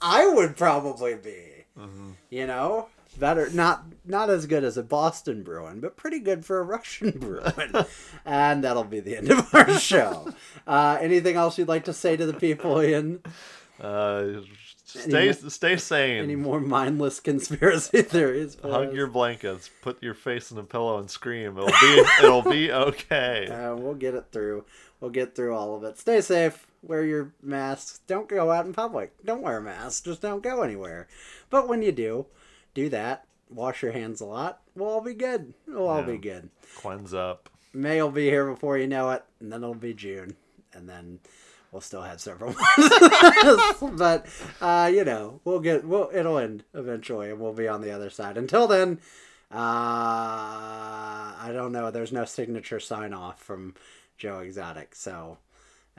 I would probably be. Mm-hmm. You know, better not not as good as a Boston Bruin, but pretty good for a Russian Bruin. and that'll be the end of our show. Uh, anything else you'd like to say to the people, Ian? Uh, stay stay sane. Any more mindless conspiracy theories? Hug your blankets. Put your face in a pillow and scream. It'll be it'll be okay. Uh, we'll get it through. We'll get through all of it. Stay safe. Wear your masks. Don't go out in public. Don't wear a mask. Just don't go anywhere. But when you do, do that. Wash your hands a lot. We'll all be good. We'll all be good. Cleanse up. May will be here before you know it, and then it'll be June, and then we'll still have several months. but uh, you know, we'll get we'll it'll end eventually, and we'll be on the other side. Until then, uh, I don't know. There's no signature sign off from Joe Exotic, so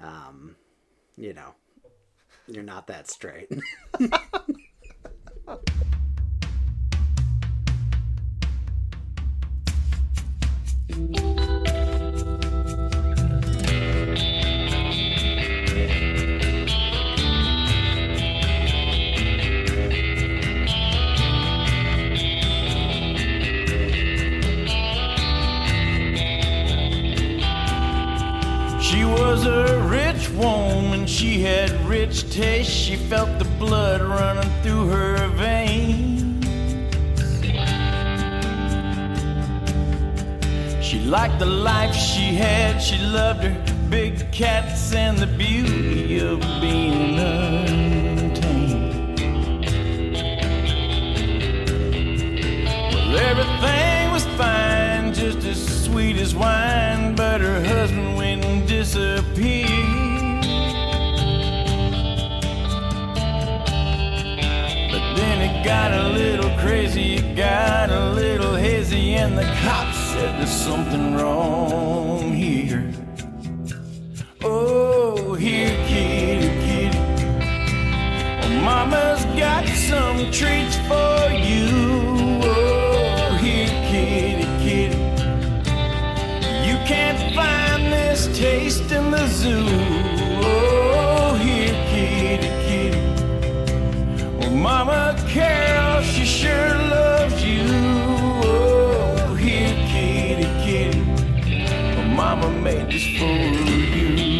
um, you know, you're not that straight. felt the blood running through her veins. She liked the life she had, she loved her big cats and the beauty of being untamed. Well, everything was fine, just as sweet as wine, but her husband went and disappeared. Got a little crazy, it got a little hazy, and the cops said there's something wrong here. Oh, here, kitty, kitty. Oh, Mama's got some treats for you. Oh, here, kitty, kitty. You can't find this taste in the zoo. Mama Carol, she sure loves you. Oh, here, kitty, kitty. Mama made this for